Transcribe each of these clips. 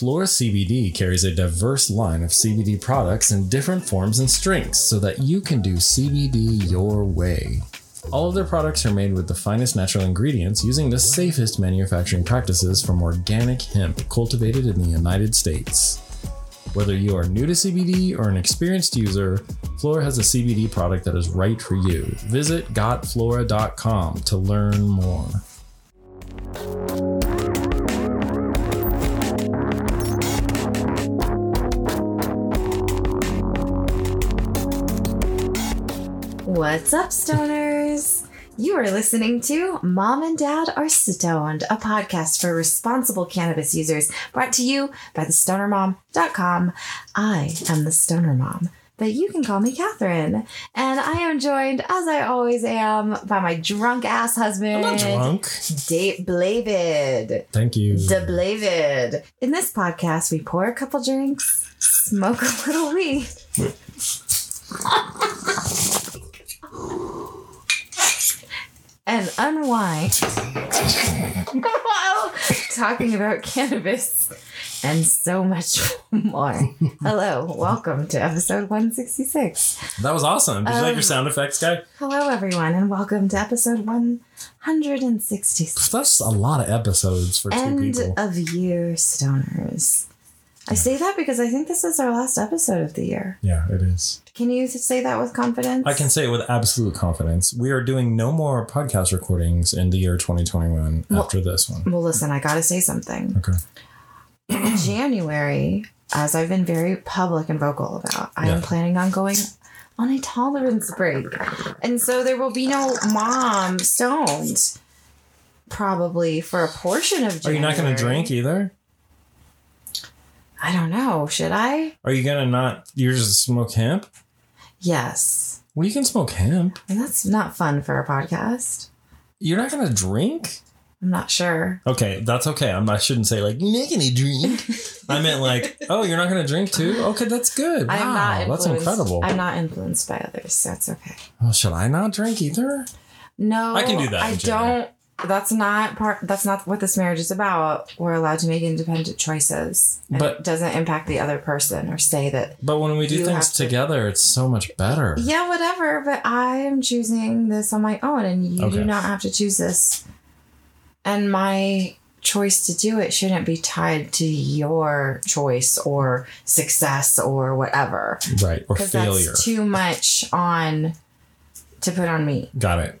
Flora CBD carries a diverse line of CBD products in different forms and strengths so that you can do CBD your way. All of their products are made with the finest natural ingredients using the safest manufacturing practices from organic hemp cultivated in the United States. Whether you are new to CBD or an experienced user, Flora has a CBD product that is right for you. Visit gotflora.com to learn more. What's up, stoners? You are listening to Mom and Dad Are Stoned, a podcast for responsible cannabis users brought to you by thestonermom.com. I am the Stoner Mom, but you can call me Catherine. And I am joined, as I always am, by my drunk ass husband, I'm not drunk. Dave Blavid. Thank you. De Blavid. In this podcast, we pour a couple drinks, smoke a little weed. and unwind while talking about cannabis and so much more. Hello, welcome to episode 166. That was awesome. Did you like Um, your sound effects, guy? Hello, everyone, and welcome to episode 166. That's a lot of episodes for two people. End of year stoners. I say that because I think this is our last episode of the year. Yeah, it is. Can you say that with confidence? I can say it with absolute confidence. We are doing no more podcast recordings in the year 2021 Well- after this one. Well, listen, I gotta say something. Okay. In January, as I've been very public and vocal about, I am planning on going on a tolerance break. And so there will be no mom stoned probably for a portion of Are you not going to drink either? I don't know. Should I? Are you going to not? You're just smoke hemp? Yes. Well, you can smoke hemp. And that's not fun for a podcast. You're not going to drink? I'm not sure. Okay, that's okay. I'm, I shouldn't say like you're not drink. I meant like, oh, you're not going to drink too? Okay, that's good. I'm wow, not that's incredible. I'm not influenced by others, so it's okay. well, should I not drink either? No, I can do that I don't. That's not part. That's not what this marriage is about. We're allowed to make independent choices, But- it doesn't impact the other person or say that. But when we do things have to- together, it's so much better. Yeah, whatever. But I am choosing this on my own, and you Okay. do not have to choose this. And my choice to do it shouldn't be tied to your choice or success or whatever, Right. Or failure. too much on to put on me. Got it.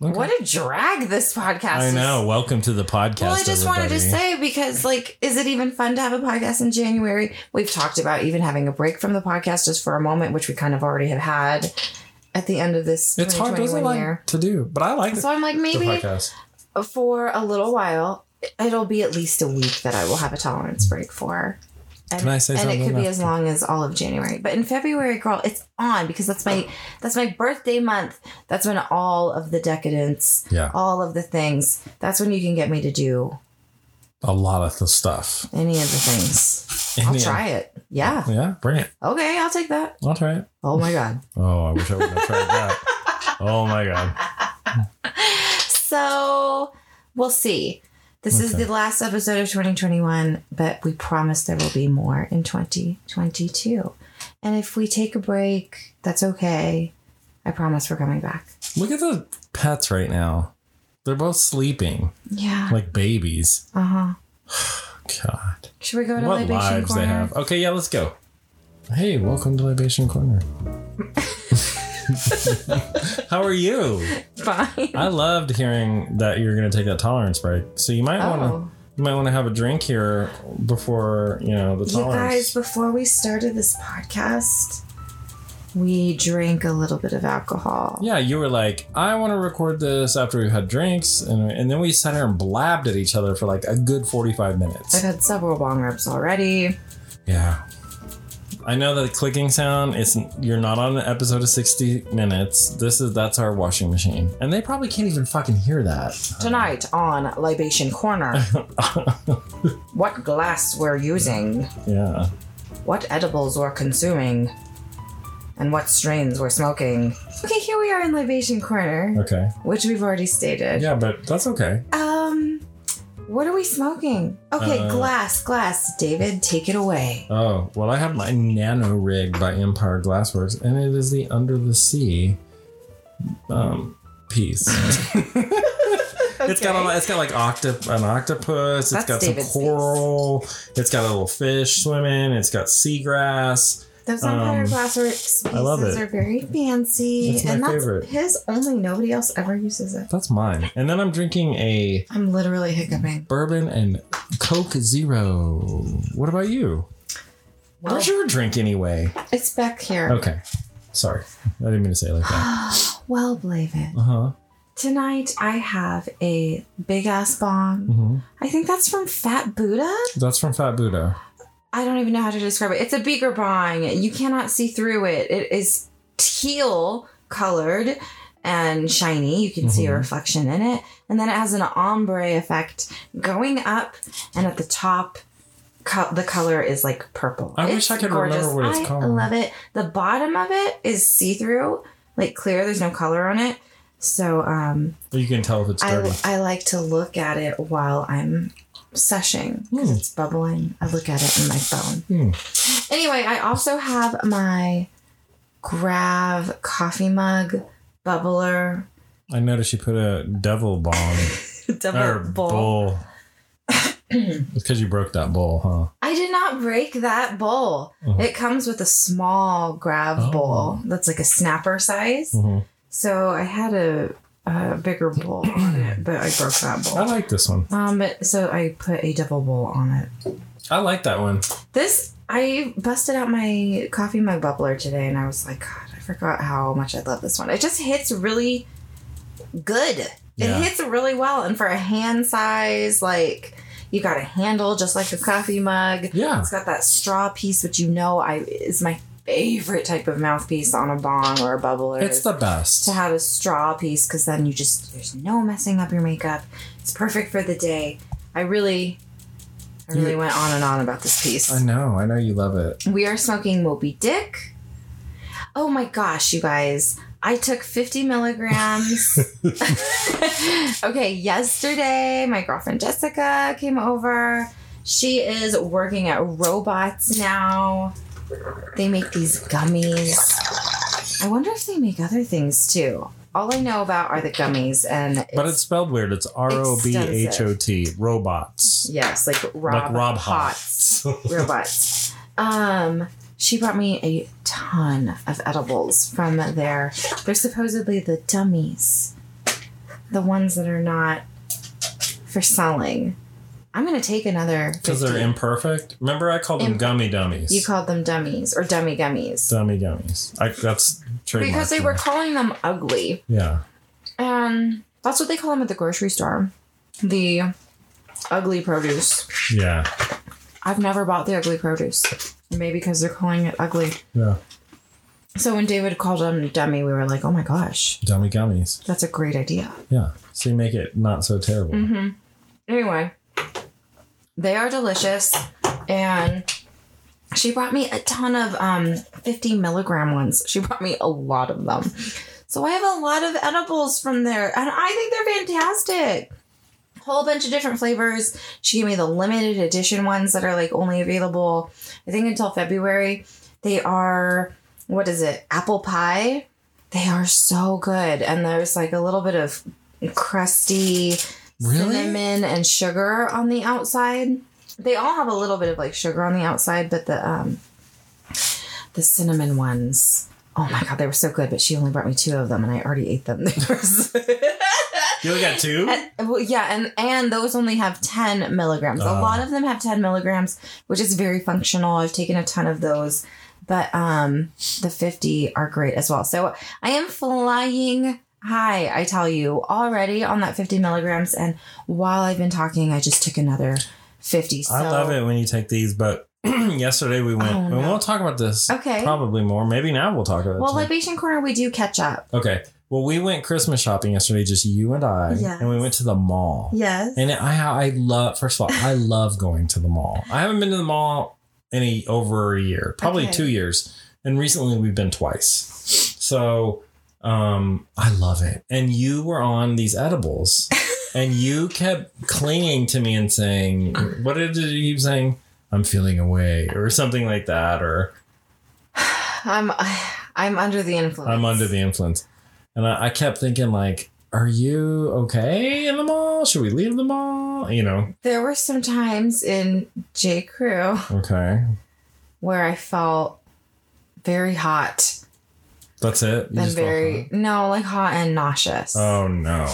Okay. What a drag this podcast I is. know. Welcome to the podcast. Well, I just wanted to say because, like, is it even fun to have a podcast in January? We've talked about even having a break from the podcast just for a moment, which we kind of already have had at the end of this it's hard, doesn't like to do, but I like So I'm like, maybe for a little while, it'll be at least a week that I will have a tolerance break for. And, Can I say and something it could be as long as all of January. But in February, girl, it's on because that's my that's my birthday month. That's when all of the decadence, Yeah, all of the things, that's when you can get me to do a lot of the stuff. any of the things. I'll try it. Yeah. Yeah, bring it. Okay, I'll take that. I'll try it. Oh my god. Oh, I wish I would have tried that. Oh my god. So we'll see. This is the last episode of 2021, but we promise there will be more in 2022. And if we take a break, that's okay. I promise we're coming back. Look at the pets right now. They're both sleeping Yeah. like babies. Uh huh. God, Should we go to what Libation lives Corner? they have. Okay, yeah, let's go. Hey, welcome to Libation Corner. How are you? Fine. I loved hearing that you're going to take that tolerance break. So you might want to Oh. you might want to have a drink here before you know the tolerance. You guys, before we started this podcast, we drank a little bit of alcohol. yeah, you were like, I want to record this after we had drinks, and, and then we sat here and blabbed at each other for like a good 45 minutes. I've had several bong rips already. Yeah. I know that clicking sound is you're not on an episode of 60 minutes. This is that's our washing machine. And they probably can't even fucking hear that. Tonight on Libation Corner, what glass we're using, yeah. what edibles we're consuming, and what strains we're smoking. Okay, here we are in Libation Corner, Okay. which we've already stated. Yeah, but that's okay. Um, What are we smoking? Okay, Uh, glass, glass. David, take it away. Oh, well, I have my Nano Rig by Empire Glassworks, and it is the Under the Sea um, piece. It's got a, it's got like octop an octopus. That's it's got David's some coral. It's got a little fish swimming. It's got seagrass. Those Empire Um, glassworks pieces I love it. are very fancy, my and that's favorite. his only. Nobody else ever uses it. That's mine. And then I'm drinking a I'm literally hiccuping. bourbon and Coke Zero. What about you? Well, Where's your drink anyway? it's back here. Okay, sorry, I didn't mean to say it like that. well, Blavin, Uh huh. tonight I have a big ass bong. hmm I think that's from Fat Buddha. That's from Fat Buddha. I don't even know how to describe it. It's a beaker bong. You cannot see through it. It is teal colored and shiny. You can see a Mhm. reflection in it. And then it has an ombre effect going up, and at the top, co- the color is like purple. I wish I could remember what it's called. I love it. The bottom of it is see through, like clear. There's no color on it. So um, You can tell if it's dirty. I, I like to look at it while I'm seshing because Hmm. it's bubbling. I look at it in my phone. Hmm. Anyway, I also have my Grav coffee mug bubbler. I noticed you put a devil bomb or bowl. because you broke that bowl, huh? I did not break that bowl. Mhm. It comes with a small Grav Oh. bowl that's like a snapper size. Mhm. So I had a, a bigger bowl on it, but I broke that bowl. I like this one. Um, but so I put a double bowl on it. I like that one. This I busted out my coffee mug bubbler today, and I was like, God, I forgot how much I love this one. It just hits really good. Yeah. It hits really well, and for a hand size, like you got a handle just like a coffee mug. Yeah. It's got that straw piece, which you know I is my favorite type of mouthpiece on a bong or a bubbler. It's the best. to have a straw piece because then you just there's no messing up your makeup. It's perfect for the day. I really, I really You- went on and on about this piece. I know. I know you love it. We are smoking Moby Dick. Oh my gosh, you guys. I took 50 milligrams. okay, yesterday, my girlfriend Jessica came over. She is working at Robhots now. They make these gummies. I wonder if they make other things too. All I know about are the gummies, and But it's spelled weird. It's R O B H O T. Robhots. yes, like Rob, like Rob. Hots. robhots. Um, she brought me a ton of edibles from there. They're supposedly the dummies, the ones that are not for selling. I'm gonna take another. Because they're imperfect. Remember, I called them Imp- gummy dummies. You called them dummies or dummy gummies dummy gummies. I, that's trademark. because they were calling them ugly. Yeah. And that's what they call them at the grocery store. The ugly produce. Yeah. I've never bought the ugly produce. Maybe because they're calling it ugly. Yeah. So when David called them dummy, we were like, oh my gosh, Dummy gummies. that's a great idea. Yeah. So you make it not so terrible. Mm-hmm. Anyway, they are delicious. And she brought me a ton of um, 50 milligram ones. She brought me a lot of them. So I have a lot of edibles from there. And I think they're fantastic. Whole bunch of different flavors. She gave me the limited edition ones that are like only available, I think, until February. They are, what is it? Apple pie. They are so good. And there's like a little bit of crusty Really? cinnamon and sugar on the outside. They all have a little bit of like sugar on the outside, but the um the cinnamon ones. Oh my god, they were so good, but she only brought me two of them and I already ate them. They were so- You only got two? and, well, yeah, and and those only have 10 milligrams. A Oh. lot of them have 10 milligrams, which is very functional. I've taken a ton of those. But um the 50 are great as well. So I am flying high, I tell you, already on that 50 milligrams. And while I've been talking, I just took another 50. So I love it when you take these, but yesterday we went, Oh, and we'll talk about this Okay. probably more. Maybe now we'll talk about it. Well. Libation Corner, we do catch up. okay. Well, we went Christmas shopping yesterday, just you and I, Yes. and we went to the mall. Yes. And I, I love. First of all, I love going to the mall. I haven't been to the mall any over a year, probably Okay. two years, and recently we've been twice. So, um, I love it. And you were on these edibles, and you kept clinging to me and saying, "What did you keep saying? I'm feeling away," or something like that, or I'm I'm under the influence. I'm under the influence. And I, I kept thinking, like, are you okay in the mall? Should we leave the mall? You know, There were some times in J. Crew okay. where I felt very hot That's it. You just very no, like hot and nauseous. Oh no.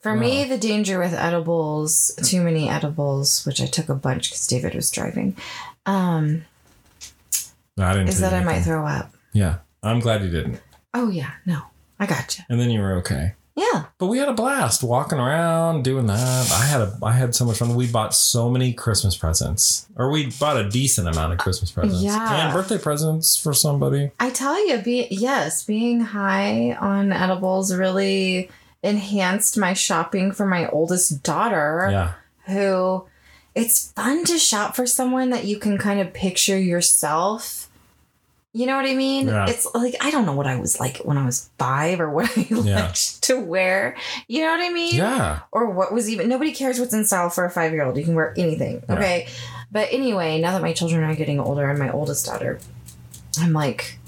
For me, the danger with edibles, too many edibles, which I took a bunch because David was driving, um, No, I didn't. is that I might throw up. Yeah, I'm glad you didn't. Oh yeah, no, I gotcha. And then you were okay. Yeah, But we had a blast walking around doing that. I had a I had so much fun. We bought so many Christmas presents, or we bought a decent amount of Christmas presents Yeah. and birthday presents for somebody. I tell you, be yes, being high on edibles really enhanced my shopping for my oldest daughter. Yeah, who it's fun to shop for someone that you can kind of picture yourself. You know what I mean? Yeah. It's like I don't know what I was like when I was five or what I Yeah. liked to wear. You know what I mean? yeah. Or what was even nobody cares what's in style for a five year old. You can wear anything. Yeah. Okay. But anyway, now that my children are getting older and my oldest daughter, I'm like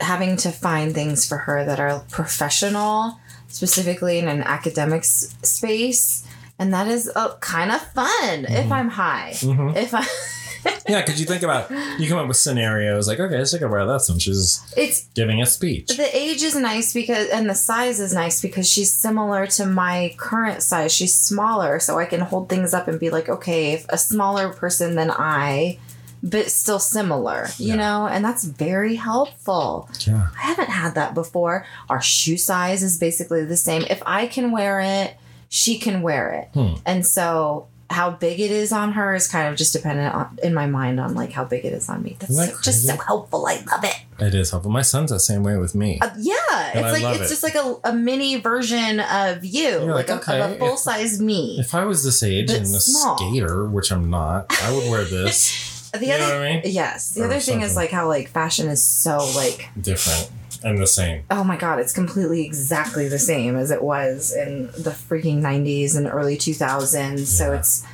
having to find things for her that are professional, specifically in an academics space. And that is uh, kind of fun if I'm high. Mhm. If I, Yeah, because you think about you come up with scenarios like, okay, she could wear that since she's it's giving a speech. the age is nice because and the size is nice because she's similar to my current size. She's smaller, so I can hold things up and be like, okay, if a smaller person than I, but still similar, you Yeah. know, and that's very helpful. Yeah, I haven't had that before. Our shoe size is basically the same. If I can wear it, she can wear it. Hmm. And so how big it is on her is kind of just dependent on, in my mind on like how big it is on me. That's that so- just so helpful. I love it. it is helpful. My son's the same way with me. Uh, yeah, And it's I like it's it. just like a, a mini version of you, You're like, like, a, okay, a full size me. If I was this age But and a small. skater, which I'm not, I would wear this. The you other, know what I mean? yes, the Or other thing is like how like fashion is so like Different and the same. oh my god, it's completely exactly the same as it was in the freaking '90s and early 2000s. So it's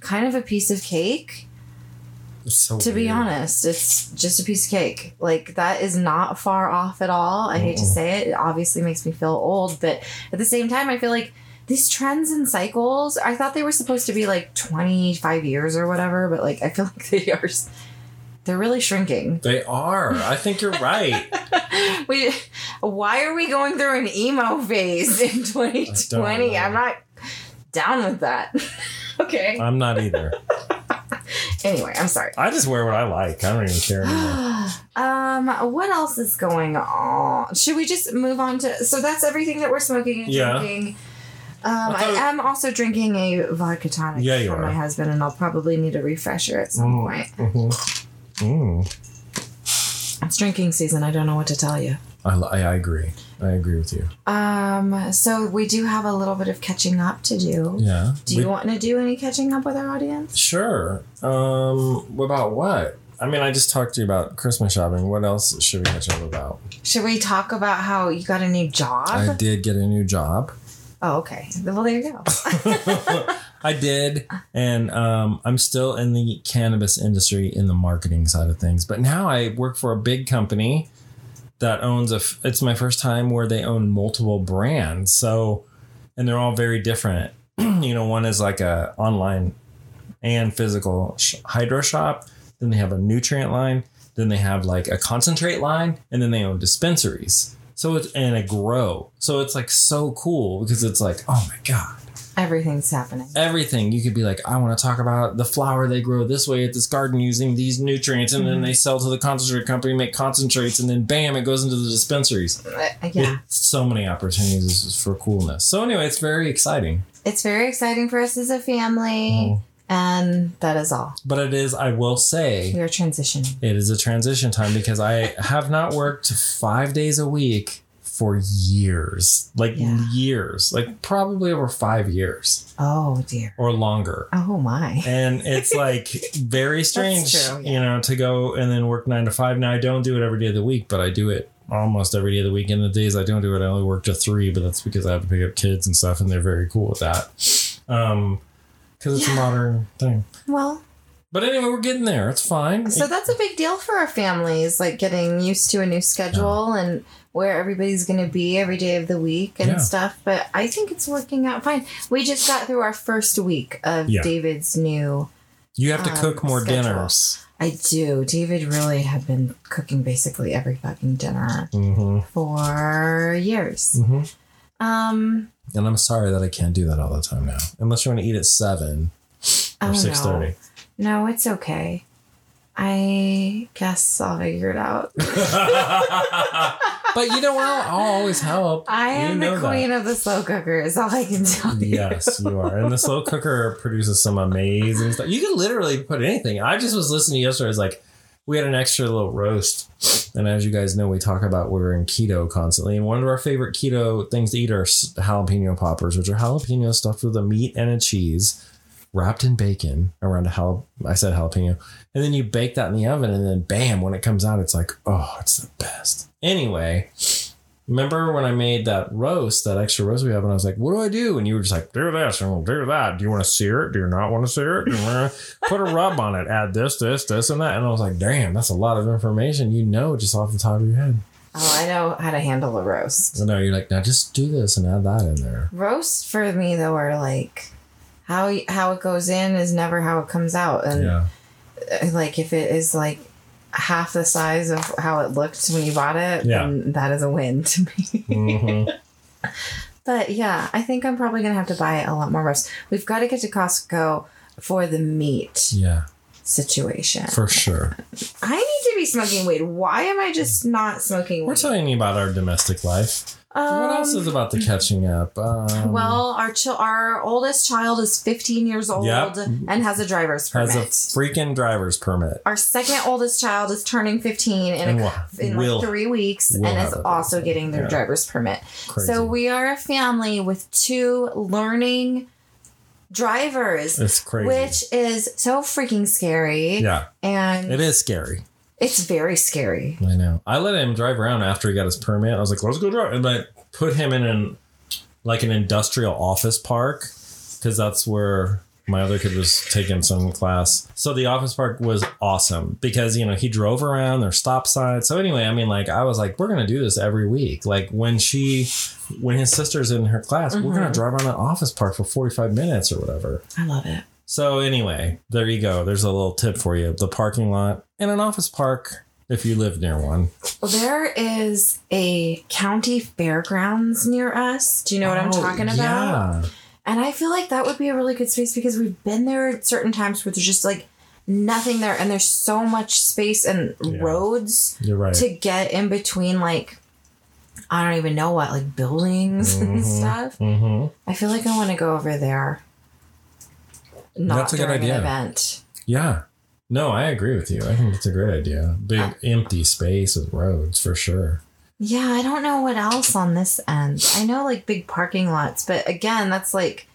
kind of a piece of cake. So To be honest, it's just a piece of cake. Like that is not far off at all. I hate to Mm-mm. say it. It obviously makes me feel old, but at the same time, I feel like these trends and cycles. I thought they were supposed to be like twenty five years or whatever, but like I feel like they are. They're really shrinking. They are. I think you're right. We, why are we going through an emo phase in 2020? I'm not down with that. okay. I'm not either. Anyway, I'm sorry. I just wear what I like. I don't even care anymore. um, what else is going on? Should we just move on to? So that's everything that we're smoking and Yeah. drinking. Um, I I, am also drinking a vodka tonic Yeah, from are. my husband, and I'll probably need a refresher at some Mm. point. Mhm. Mm. It's drinking season. I don't know what to tell you. I, I agree. I agree with you. Um, so we do have a little bit of catching up to do. Yeah. Do We- you want to do any catching up with our audience? Sure. Um. About what? I mean, I just talked to you about Christmas shopping. What else should we catch up about? Should we talk about how you got a new job? I did get a new job. Oh, okay. Well, there you go. I did, and um, I'm still in the cannabis industry in the marketing side of things. But now I work for a big company that owns a. f- It's my first time where they own multiple brands. So, and they're all very different. you know, one is like a online and physical sh- hydro shop. Then they have a nutrient line. Then they have like a concentrate line, and then they own dispensaries. So it's and it grow. So it's like so cool because it's like, oh my god Everything's happening. everything. You could be like, I want to talk about the flower they grow this way at this garden using these nutrients, and then Mm-hmm. they sell to the concentrate company, make concentrates, and then bam, it goes into the dispensaries. Uh, yeah. It's so many opportunities for coolness. So anyway, it's very exciting. It's very exciting for us as a family. Mhm. And that is all. But it is, I will say, We are transitioning. it is a transition time because I have not worked five days a week for years, like Yeah. years, like probably over five years Oh, dear. or longer. Oh, my. and it's like very strange true, yeah. you know to go and then work nine to five now i don't do it every day of the week but i do it almost every day of the week. And the days I don't do it, I only work to three, but that's because I have to pick up kids and stuff, and they're very cool with that. Um, because it's a modern thing. Well, But anyway, we're getting there. It's fine. so that's a big deal for our families, like getting used to a new schedule and where everybody's going to be every day of the week and Yeah. stuff. But I think it's working out fine. We just got through our first week of Yeah. David's new. you have to um, cook more schedule. dinners. I do. David really had been cooking basically every fucking dinner hmm for years. hmm Um, And I'm sorry that I can't do that all the time now, unless you want to eat at seven or six thirty. no. it's okay. I guess I'll figure it out. but you know what? I'll always help. I You am the that. queen of the slow cooker, is all I can tell you. Yes, you are. And the slow cooker produces some amazing stuff. You can literally put anything. I just was listening yesterday. I was like we had an extra little roast. And as you guys know, we talk about we're in keto constantly. And one of our favorite keto things to eat are jalapeno poppers, which are jalapeno stuffed with a meat and a cheese wrapped in bacon around a jal. I said jalapeno. And then you bake that in the oven. And then bam, when it comes out, it's like, oh, it's the best. Anyway, Remember when I made that roast, that extra roast we have, and I was like, "What do I do?" And you were just like, "Do this and do that. Do you want to sear it? Do you not want to sear it? Do you want to put a rub on it? Add this, this, this, and that." And I was like, "Damn, that's a lot of information. You know, just off the top of your head." Oh, I know how to handle a roast. So no, you're like, now just do this and add that in there. Roast for me though are like how how it goes in is never how it comes out, and Yeah, uh, like if it is like half the size of how it looked when you bought it, Yeah. then that is a win to me. hmm But yeah, I think I'm probably gonna have to buy a lot more roast. We've got to get to Costco for the meat yeah, situation. for sure. I need to be smoking weed. Why am I just not smoking weed? We're telling you about our domestic life. Um, what else is about the catching up? Um, Well, our ch- our oldest child is 15 years old Yep. and has a driver's permit. has a freaking driver's permit. our second oldest child is turning 15 in, a, will- in will- like three weeks will and is also getting their yeah. driver's permit. Crazy. So we are a family with two learning drivers, it's crazy. which is so freaking scary. yeah, And it is scary. It's very scary. I know. I let him drive around after he got his permit. I was like, let's go drive. And I put him in an like an industrial office park because that's where my other kid was taking some class. So the office park was awesome because, you know, he drove around their stop signs. So anyway, I mean, like, I was like, we're going to do this every week. Like when she, when his sister's in her class, we're going to mm-hmm. drive around an office park for 45 minutes or whatever. I love it. So anyway, there you go. There's a little tip for you. The parking lot in an office park if you live near one. Well, there is a county fairgrounds near us. Do you know what I'm Oh, talking about? Yeah. And I feel like that would be a really good space because we've been there at certain times where there's just like nothing there and there's so much space and Yeah. roads You're right. to get in between like I don't even know what, like buildings and Mhm. stuff. hmm I feel like I want to go over there. Not That's a good idea. an event. Yeah. No, I agree with you. I think it's a great idea. Big Uh, empty space with roads for sure. Yeah, I don't know what else on this end. I know like big parking lots, but again, that's like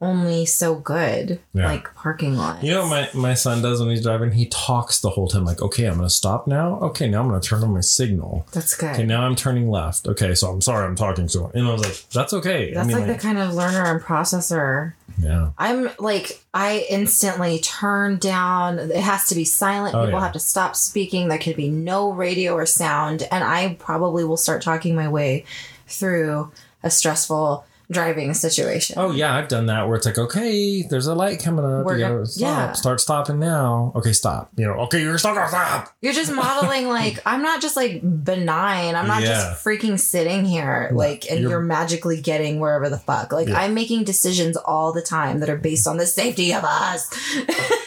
only so good. Yeah. Like parking lots. You know what my, my son does when he's driving? He talks the whole time, like, okay, I'm to stop now. Okay, now I'm to turn on my signal. That's good. Okay, now I'm turning left. Okay, so I'm sorry I'm talking so And I was like, that's okay. That's I mean, like, the kind of learner and processor. yeah. I'm like, I instantly turn down. It has to be silent. Oh, People yeah. have to stop speaking. There could be no radio or sound. And I probably will start talking my way through a stressful driving situation. Oh, yeah, I've done that where it's like, okay, there's a light coming up. We're gonna- stop. yeah. Start stopping now. Okay, stop. You know, okay, you're still stop. You're just modeling like I'm not just like benign. I'm not Yeah. just freaking sitting here like and you're- you're, magically getting wherever the fuck. Like Yeah. I'm making decisions all the time that are based on the safety of us.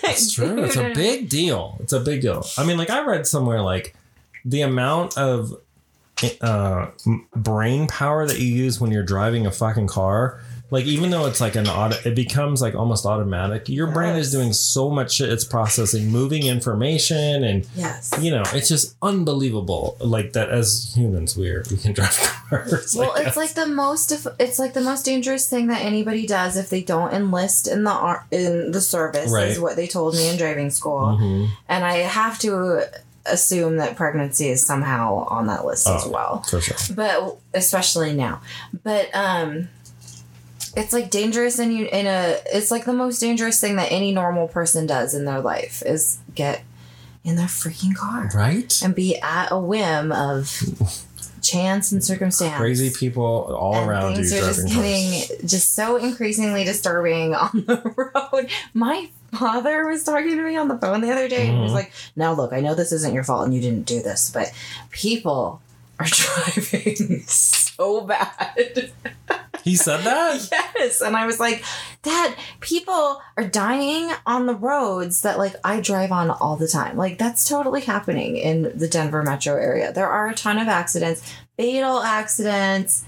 It's true. It's a big deal. It's a big deal. I mean, like I read somewhere like the amount of uh, brain power that you use when you're driving a fucking car. Like even though it's like an auto, it becomes like almost automatic. Your brain is doing so much shit. It's processing, moving information, and Yes. you know, it's just unbelievable. Like that as humans, we're we can drive cars. Well, it's like the most it's like the most dangerous thing that anybody does if they don't enlist in the in the service Right. is what they told me in driving school. Mhm. And I have to assume that pregnancy is somehow on that list as Oh. well. For sure. But especially now. But um it's like dangerous and you in a it's like the most dangerous thing that any normal person does in their life is get in their freaking car Right? and be at a whim of chance and circumstance. Crazy people all and around you things are just cars. getting just so increasingly disturbing on the road. My father was talking to me on the phone the other day and he was Mhm. like, Now look, I know this isn't your fault and you didn't do this, but people are driving so bad. He said that? yes. And I was like, Dad, people are dying on the roads that like I drive on all the time. Like that's totally happening in the Denver metro area. There are a ton of accidents, fatal accidents.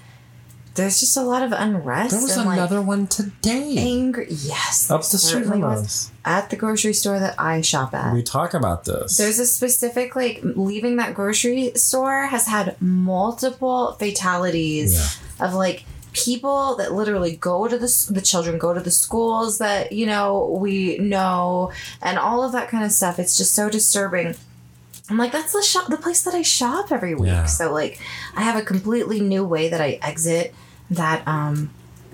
There's just a lot of unrest There was and another one today. like angry. Yes. Up the street from us. At the grocery store that I shop at. We talk about this. There's a specific like leaving that grocery store has had multiple fatalities of like people that literally go to the the children go to the schools that you know we know and all of that kind of stuff. It's just so disturbing. I'm like that's the shop the place that I shop every week. Yeah. So like I have a completely new way that I exit that um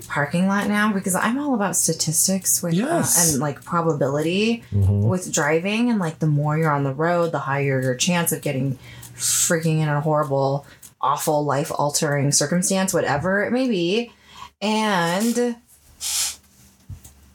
parking lot now because I'm all about statistics with Yes. uh, and like probability Mhm. with driving and like the more you're on the road the higher your chance of getting freaking in a horrible awful life altering circumstance whatever it may be and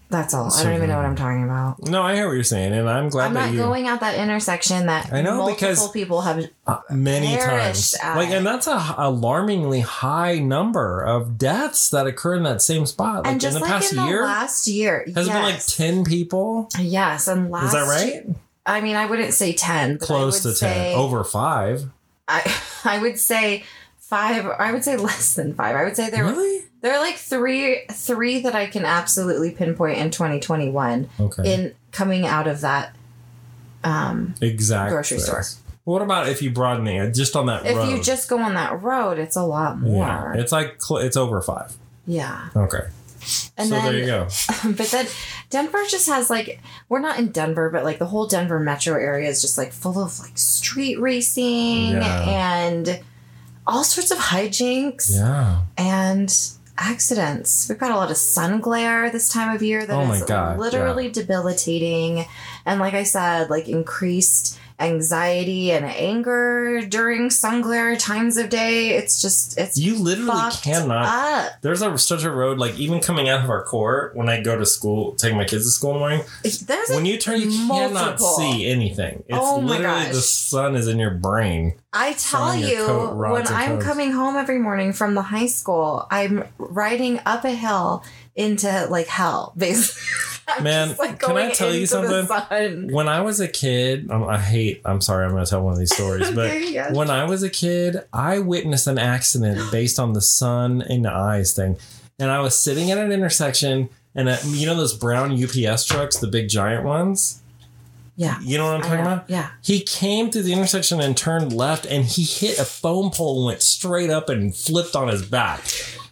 that's all i don't even know what i'm talking about No, I hear what you're saying, and I'm glad i'm that not you going out that intersection that I know, multiple because- people have uh, many times. at. Like, and that's a h- alarmingly high number of deaths that occur in that same spot. Like and just in the like past in the year, last year has it been like ten people? yes and last Is that right? i mean i wouldn't say 10 but Close to ten, over five. I I would say five. I would say less than five. I would say there really? There are like three three that I can absolutely pinpoint in 2021 Okay. in coming out of that. Um, exact grocery store. What about if you broaden it just on that if road? you just go on that road, it's a lot more. yeah, it's like cl- it's over five. Yeah. Okay, And so then, there you go. but then Denver just has like we're not in Denver, but like the whole Denver metro area is just like full of like street racing Yeah. and all sorts of hijinks. Yeah. and accidents. We've got a lot of sun glare this time of year that Oh is God, literally debilitating. And like I said, like increased anxiety and anger during sun glare times of day. It's just it's You literally cannot. up. There's a such a road like even coming out of our court when I go to school, take my kids to school in the morning. There's When you turn, you cannot see anything. It's Oh my literally gosh. the sun is in your brain. I tell you, coat, when I'm cones. coming home every morning from the high school, I'm riding up a hill into like hell, basically. I'm Man, like, can I tell you something? When I was a kid, I hate. I'm sorry, I'm going to tell one of these stories, but Okay, yes. when I was a kid, I witnessed an accident based on the sun in the eyes thing, and I was sitting at an intersection, and uh you know those brown UPS trucks, the big giant ones. Yeah. You know what I'm talking about? Yeah. He came through the intersection and turned left, and he hit a phone pole and went straight up and flipped on his back.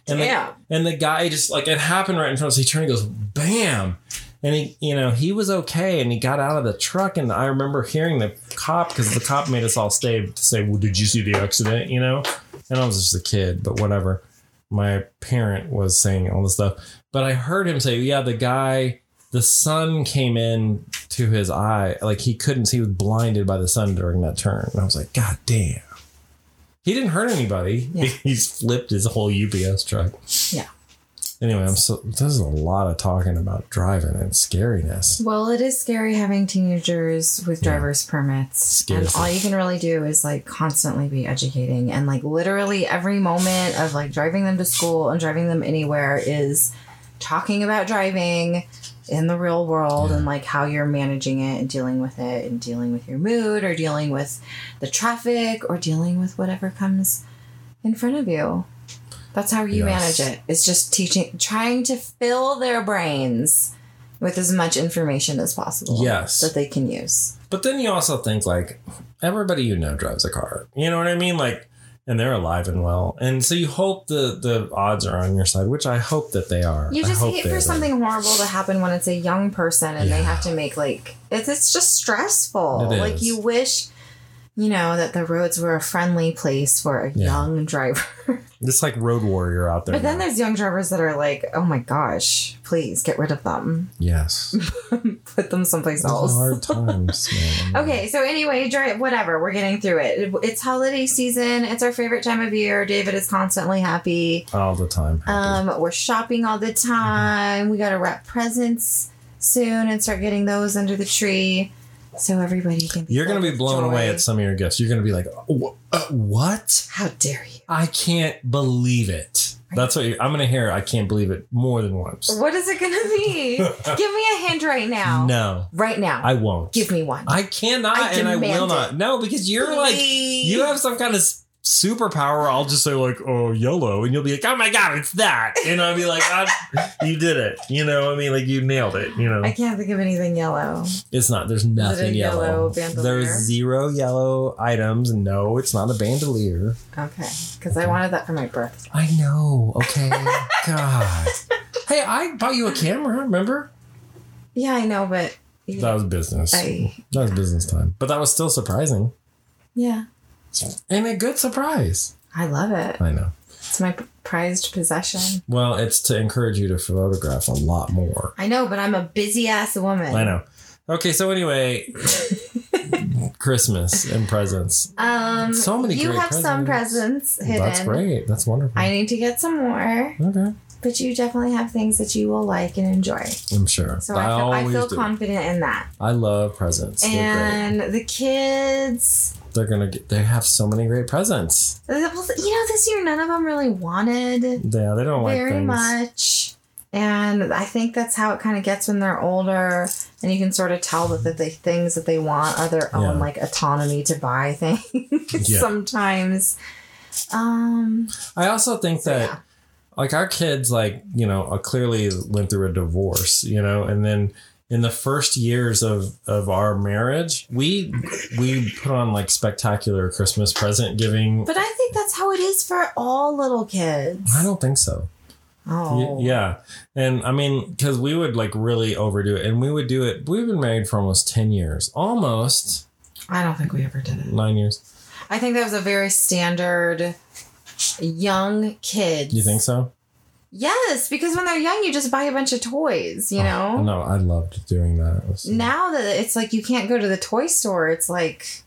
And the, and the guy just like it happened right in front of us. He turned and goes, bam. And he, you know, he was okay and he got out of the truck. And I remember hearing the cop because the cop made us all stay to say, Well, did you see the accident? You know? And I was just a kid, but whatever. My parent was saying all this stuff. But I heard him say, Yeah, the guy, the sun came in to his eye. Like he couldn't see, he was blinded by the sun during that turn. And I was like, God damn. He didn't hurt anybody. Yeah. He's flipped his whole UPS truck. Yeah. Anyway, I'm so there's a lot of talking about driving and scariness. Well, it is scary having teenagers with Yeah. driver's permits. Scares and all you can really do is like constantly be educating and like literally every moment of like driving them to school and driving them anywhere is talking about driving in the real world Yeah. and like how you're managing it and dealing with it and dealing with your mood or dealing with the traffic or dealing with whatever comes in front of you. That's how you Yes. manage it. It's just teaching, trying to fill their brains with as much information as possible. Yes. That they can use. But then you also think like everybody you know drives a car. You know what I mean? Like and they're alive and well. And so you hope the the odds are on your side, which I hope that they are. You just hope hate for something horrible to happen when it's a young person and they have to make like it's it's just stressful. It Like you wish you know, that the roads were a friendly place for a Yeah. young driver. It's like Road Warrior out there. but then there's young drivers that are like, oh my gosh, please get rid of them. yes, Put them someplace Those else. hard times. Man. Okay, so anyway, drive, whatever, we're getting through it. It's holiday season. It's our favorite time of year. David is constantly happy. all the time. happy. Um, we're shopping all the time. We got to wrap presents soon and start getting those under the tree, so everybody can. Be You're gonna be with blown away at some of your gifts. You're gonna be like, "Wh- uh, "What? How dare you? I can't believe it." That's what I'm gonna hear. I can't believe it more than once. What is it gonna be? Give me a hint right now. No, Right now. I won't. Give me one. I cannot, I and I will demand not. No, because you're like you have some kind of superpower. I'll just say like, "Oh, yellow," and you'll be like, "Oh my god, it's that," and I'll be like, I, "You did it." You know, I mean, like you nailed it. You know, I can't think of anything yellow. it's not. There's nothing yellow yellow. There's zero yellow items. No, it's not a bandolier. Okay, because I wanted that for my birthday. I know. Okay. God. Hey, I bought you a camera. Remember? Yeah, I know, but That was business. I That was business time. But that was still surprising. yeah, And a good surprise. I love it. I know. It's my prized possession. Well, it's to encourage you to photograph a lot more. I know, but I'm a busy ass woman. I know. Okay, so anyway, Christmas and presents. Um, So many You great have some presents hidden. That's great. That's wonderful. I need to get some more, okay, but you definitely have things that you will like and enjoy. I'm sure. So I feel, I feel confident in that. I love presents. And the kids. They're gonna get. They have so many great presents. you know, this year none of them really wanted Yeah, they don't like very things. much. And I think that's how it kind of gets when they're older, and you can sort of tell that the, the things that they want are their own Yeah. like autonomy to buy things. Yeah. Sometimes, um, I also think so that yeah. like our kids like you know uh, clearly went through a divorce you know and then in the first years of of our marriage we we put on like spectacular christmas present giving. But I think that's how it is for all little kids. i don't think so. Oh, yeah. And i mean because we would like really overdo it. And we would do it we've been married for almost 10 years. Almost. I don't think we ever did it. nine years. I think that was a very standard young kid. you think so Yes, because when they're young, you just buy a bunch of toys, you oh, know? oh, no i loved doing that was- Now that it's like you can't go to the toy store, it's like,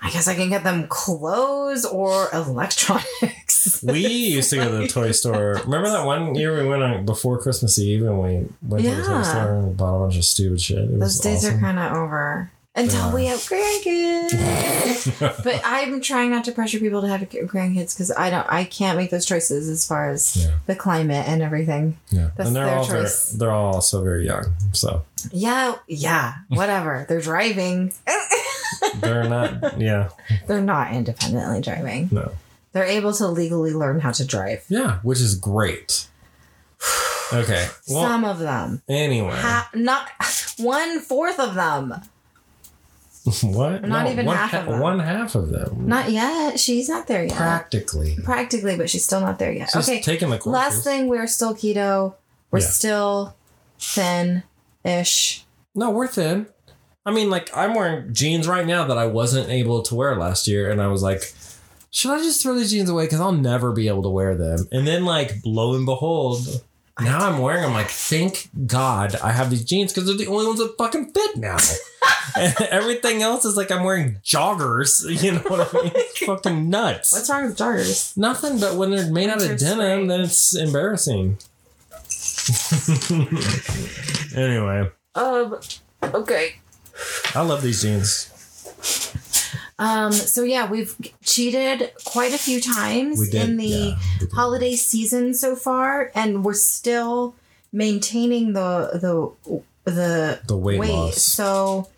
I guess I can get them clothes or electronics. We used to go to the toy store. Remember that one year we went on before Christmas Eve and we went to the toy store and bought a bunch of stupid shit. It Those was days are kind of over. Until we have grandkids. but I'm trying not to pressure people to have grandkids because I don't, I can't make those choices as far as Yeah. the climate and everything. yeah, That's and they're all very, they're all also very young, so Yeah, yeah, whatever. They're driving. they're not. Yeah, They're not independently driving. no, They're able to legally learn how to drive. yeah, which is great. Okay, well, Some of them. anyway, Ha- not one fourth of them. what? not even one half of them. One half of them, Not yet. She's not there yet. practically. Practically, but she's still not there yet. She's okay. taking the courses. Last thing, we're still keto. We're Yeah. still thin ish. No, we're thin. I mean, like I'm wearing jeans right now that I wasn't able to wear last year, and I was like, should I just throw these jeans away because I'll never be able to wear them? And then, like, lo and behold, now I'm wearing them. Like, thank God I have these jeans because they're the only ones that fucking fit now. everything else is like I'm wearing joggers. You know what I mean? It's fucking nuts. What's wrong with joggers? Nothing, but when they're made out of denim, spring. then it's embarrassing. anyway, Um, okay. I love these jeans. Um, so yeah, we've cheated quite a few times did in the yeah, holiday season so far, and we're still maintaining the the the the weight, loss. So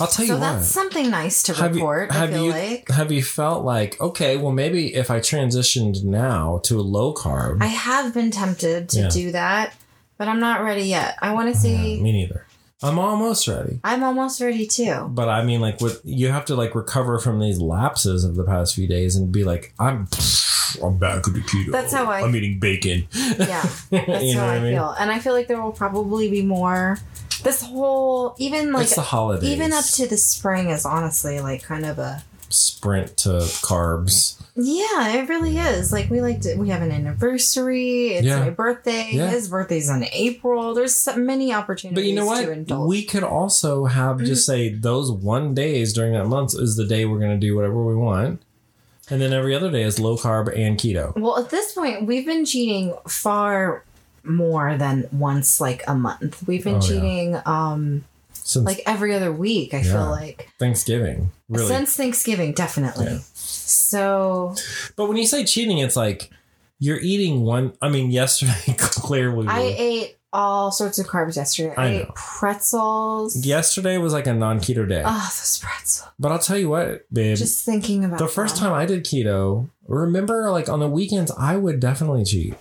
I'll tell you so you that's something nice to Have you, report. I have feel you like have you felt like okay, well maybe if I transitioned now to a low carb, I have been tempted to Yeah. do that, but I'm not ready yet. I want to Yeah, see. me neither. I'm almost ready, I'm almost ready too. but I mean, like, with you have to like recover from these lapses of the past few days and be like, I'm, I'm back the keto. That's how I- I'm eating bacon. Yeah, that's you know how I mean? feel, and I feel like there will probably be more. This whole even like it's the holidays. even up to the spring is honestly like kind of a sprint to carbs. Yeah, it really is. Like we like to. We have an anniversary. It's Yeah. my birthday. Yeah. His birthday's in April. There's so many opportunities. But you know To what? We could also have just say those one days during that month is the day we're going to do whatever we want. And then every other day is low carb and keto. Well, at this point, we've been cheating far more than once like a month. We've been Oh, yeah. cheating um Since like every other week, I Yeah. feel like. Thanksgiving, really. Since Thanksgiving, definitely. Yeah. So but when you say cheating, it's like you're eating one. I mean, yesterday clearly, I ate all sorts of carbs yesterday. I, I ate pretzels. yesterday was like a non keto day. Oh, those pretzels. but I'll tell you what, babe. Just thinking about the first them. time I did keto, remember, like on the weekends, I would definitely cheat.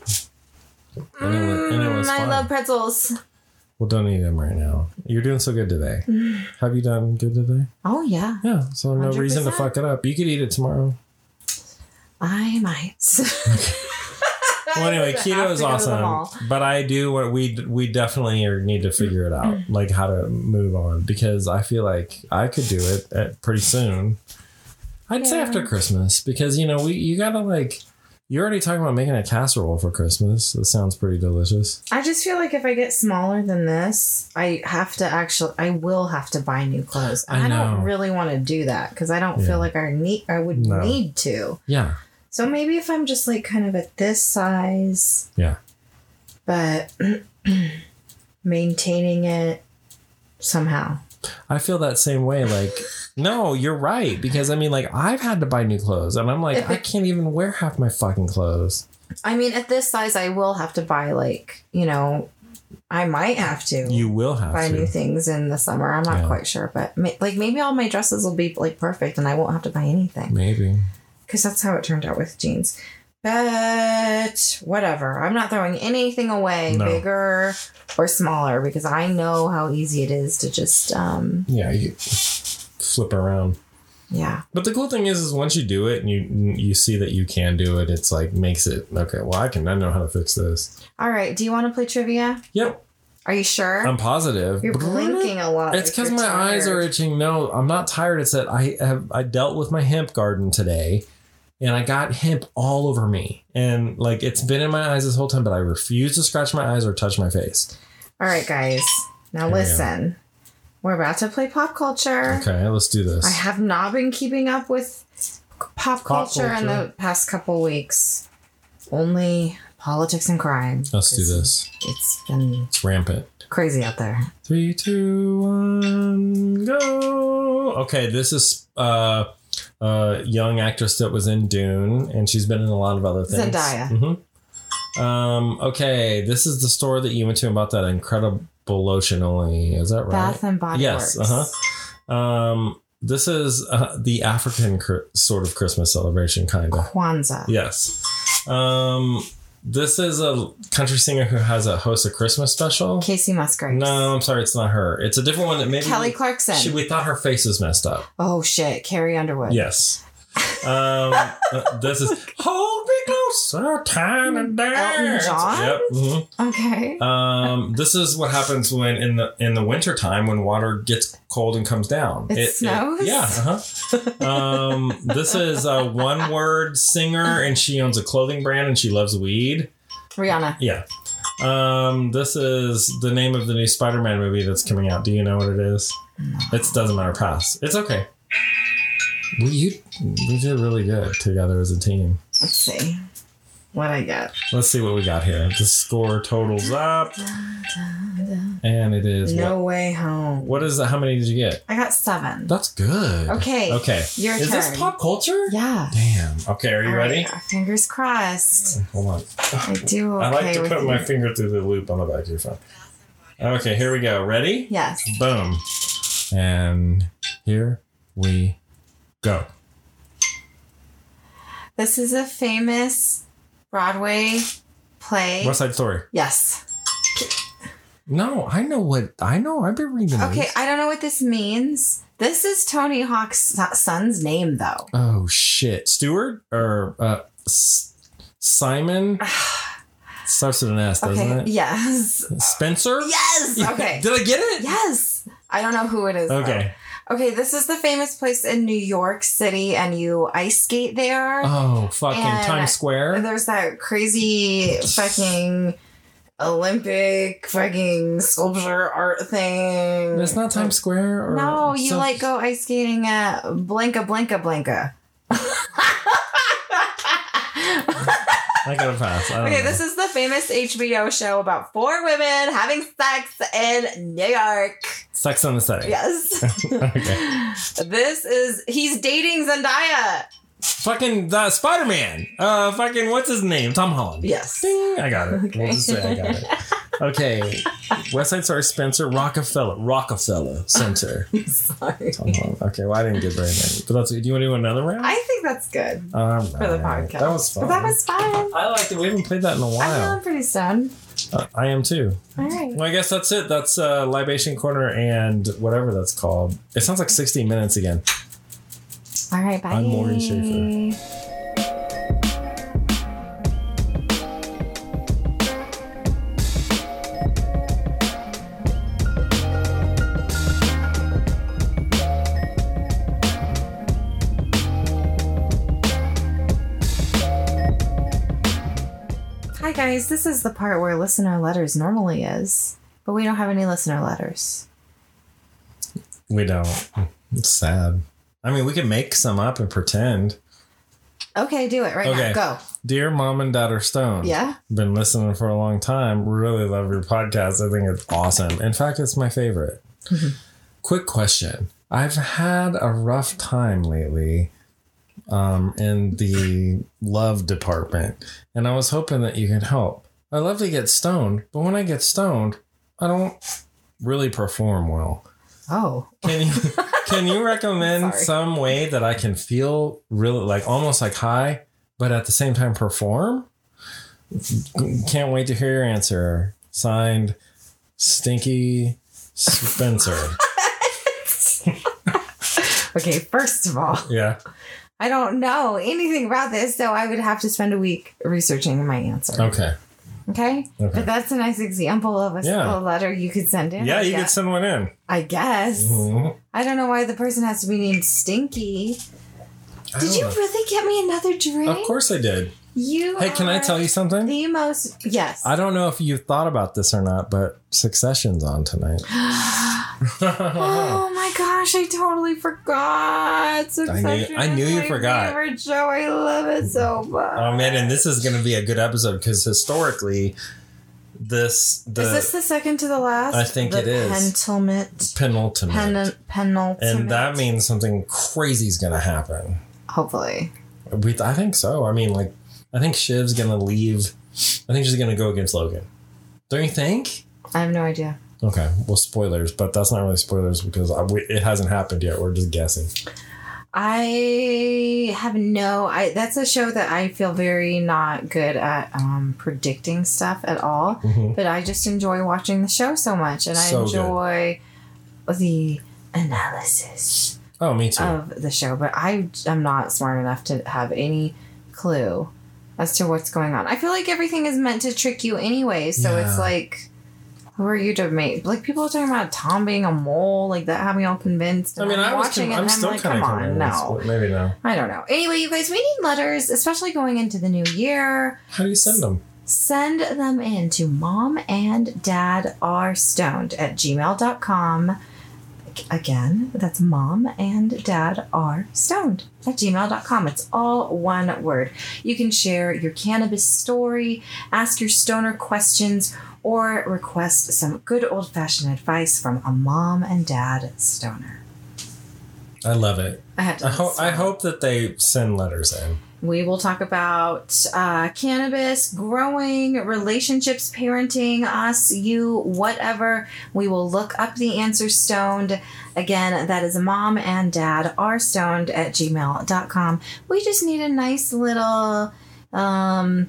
And it was, and it was Mm, I love pretzels. Well, don't eat them right now. You're doing so good today. Have you done good today? Oh yeah, Yeah, so no reason to fuck it up. You could eat it tomorrow. I might. Well, anyway, keto is go to the mall. awesome, but I do what we we definitely need to figure it out, mm. like how to move on, because I feel like I could do it at pretty soon. I'd say after Christmas, because you know we you gotta like you're already talking about making a casserole for Christmas. That sounds pretty delicious. I just feel like if I get smaller than this, I have to actually, I will have to buy new clothes. I I, don't really want to do that because I don't Yeah. feel like I need, I would No. need to. Yeah, So maybe if I'm just like kind of at this size, yeah. but maintaining it somehow. I feel that same way. Like, no, you're right. Because I mean, like, I've had to buy new clothes, and I'm like, I can't even wear half my fucking clothes. I mean, at this size, I will have to buy like, you know, I might have to. You will have buy to. new things in the summer. I'm not Yeah. quite sure, but ma- like maybe all my dresses will be like perfect and I won't have to buy anything Maybe. because that's how it turned out with jeans. But whatever, I'm not throwing anything away, No. bigger or smaller, because I know how easy it is to just, um, Yeah, you flip around. yeah. But the cool thing is, is once you do it and you you see that you can do it, it's like makes it okay. Well, I can. I know how to fix this. All right, do you want to play trivia? Yep, Are you sure? I'm positive. You're blinking a lot. It's because my eyes are itching. No, I'm not tired. It's that I have I dealt with my hemp garden today, and I got hemp all over me, and like it's been in my eyes this whole time. But I refuse to scratch my eyes or touch my face. All right, guys. Now Here listen. We're about to play pop culture. Okay, let's do this. I have not been keeping up with pop culture, in culture. the past couple weeks. Only politics and crime. Let's do this. It's been It's rampant. crazy out there. Three, two, one, go. Okay, this is uh, a young actress that was in Dune, and she's been in a lot of other things. Zendaya. hmm Um. Okay, this is the store that you went to about that incredible lotion. Only is that right? Bath and Body yes. Works. Uh huh. Um. This is uh, the African cr- sort of Christmas celebration, kind of. Kwanzaa. Yes. Um. This is a country singer who has a host a Christmas special. Kacey Musgraves. No, I'm sorry, it's not her. It's a different one that maybe Kelly we, Clarkson. she, we thought her face was messed up. oh shit. Carrie Underwood. Yes. Um, uh, this is hold me closer, time and dance. John? Yep. mhm. Okay. Um, this is what happens when in the in the winter time when water gets cold and comes down. It snows? yeah. Uh-huh. Um, this is a one word singer, and she owns a clothing brand, and she loves weed. Rihanna. Yeah. Um, this is the name of the new Spider-Man movie that's coming out. Do you know what it is? It doesn't matter. Pass. It's okay. We you we did really good together as a team. Let's see what I got. Let's see what we got here. The score totals up, and it is No what, way home. what is that? How many did you get? I got seven. That's good. Okay. Okay. Your is turn. this pop culture? Yeah. Damn. Okay. Are you All ready? right, Fingers crossed. Hold on. I do okay I like to put you. my finger through the loop on the back of your phone. Okay, here we go. Ready? Yes. Boom. And here we go. This is a famous Broadway play. West Side Story. yes. No, I know what I know. I've been reading. Okay, these. I don't know what this means. This is Tony Hawk's son's name, though. Oh shit, Stewart or uh, S- Simon starts with an S, doesn't Okay. it? Yes. Spencer. Yes. Okay. Did I get it? Yes. I don't know who it is. Okay. Okay, this is the famous place in New York City, and you ice skate there. Oh, fucking And- Times Square. There's that crazy fucking Olympic fucking sculpture art thing. It's not Times Square. Or No, you like go ice skating at Blanca Blanca Blanca. I gotta pass. I Okay, know. this is the famous HBO show about four women having sex in New York. Sex on the City. Yes. Okay. This is he's dating Zendaya. Fucking the Spider Man. Uh, fucking what's his name? Tom Holland. Yes. Ding, I got it. Okay. We'll just say I got it. Okay. West Side Story Spencer Rockefeller Rockefeller Center. Sorry. Okay, well I didn't get very many, but that's. Do you want to do another round? I think that's good All for the right. podcast. That was fun. But that was fun. I liked it. We haven't played that in a I'm while. feeling pretty stoned. Uh, I am too. All right. Well, I guess that's it. That's uh, Libation Corner and whatever that's called. It sounds like 60 minutes again. All right. Bye. I'm Morgan Schaefer. Guys. This is the part where listener letters normally is, but we don't have any listener letters. We don't. It's sad. I mean, we can make some up and pretend. Okay, do it right Okay. now. Go. Dear Mom and Dad are stoned. Yeah. Been listening for a long time. Really love your podcast. I think it's awesome. In fact, it's my favorite. Mhm. Quick question. I've had a rough time lately um, in the love department, and I was hoping that you could help. I love to get stoned, but when I get stoned, I don't really perform well. Oh. Can you can you recommend some way that I can feel really like almost like high, but at the same time perform? Can't wait to hear your answer. Signed, Stinky Spencer. Okay. First of all, yeah. I don't know anything about this, so I would have to spend a week researching my answer. Okay. Okay. Okay. But that's a nice example of a, Yeah. letter you could send in. Yeah, you could send one in. I guess. Mhm. I don't know why the person has to be named Stinky. Did you know. really get me another drink? Of course I did. You. Hey, can I tell you something? The most. Yes. I don't know if you thought about this or not, but Succession's on tonight. oh my gosh! I totally forgot. Succession I knew is you my forgot. Favorite show. I love it so much. Oh man, and this is going to be a good episode because historically, this the is this the second to the last? I think the it is. Penultimate. penultimate, Pen, penultimate. and that means something crazy is going to happen. hopefully. We, I think so. I mean, like, I think Shiv's going to leave. I think she's going to go against Logan. Don't you think? I have no idea. Okay, well, spoilers, but that's not really spoilers because I, we, it hasn't happened yet. We're just guessing. I have no. I that's a show that I feel very not good at um, predicting stuff at all. Mhm. But I just enjoy watching the show so much, and I So good. enjoy the analysis Oh, me too. of the show. But I am not smart enough to have any clue as to what's going on. I feel like everything is meant to trick you anyway. So Yeah. it's like. Who are you to make? Like people are talking about Tom being a mole, like that had me all convinced. I mean, I'm I was. watching Con- it, I'm still I'm like, kind come of on, no. Maybe no. I don't know. Anyway, you guys, we need letters, especially going into the new year. How do you send them? Send them in to mom and dad are stoned at gmail.com. Again, that's mom and dad are stoned at gmail.com. It's all one word. You can share your cannabis story, ask your stoner questions, or request some good old fashioned advice from a mom and dad stoner. I love it. I I, ho- I hope that they send letters in. We will talk about uh, cannabis, growing, relationships, parenting, us, you, whatever. We will look up the answer stoned. Again, that is mom and dad are stoned at gmail.com. We just need a nice little um,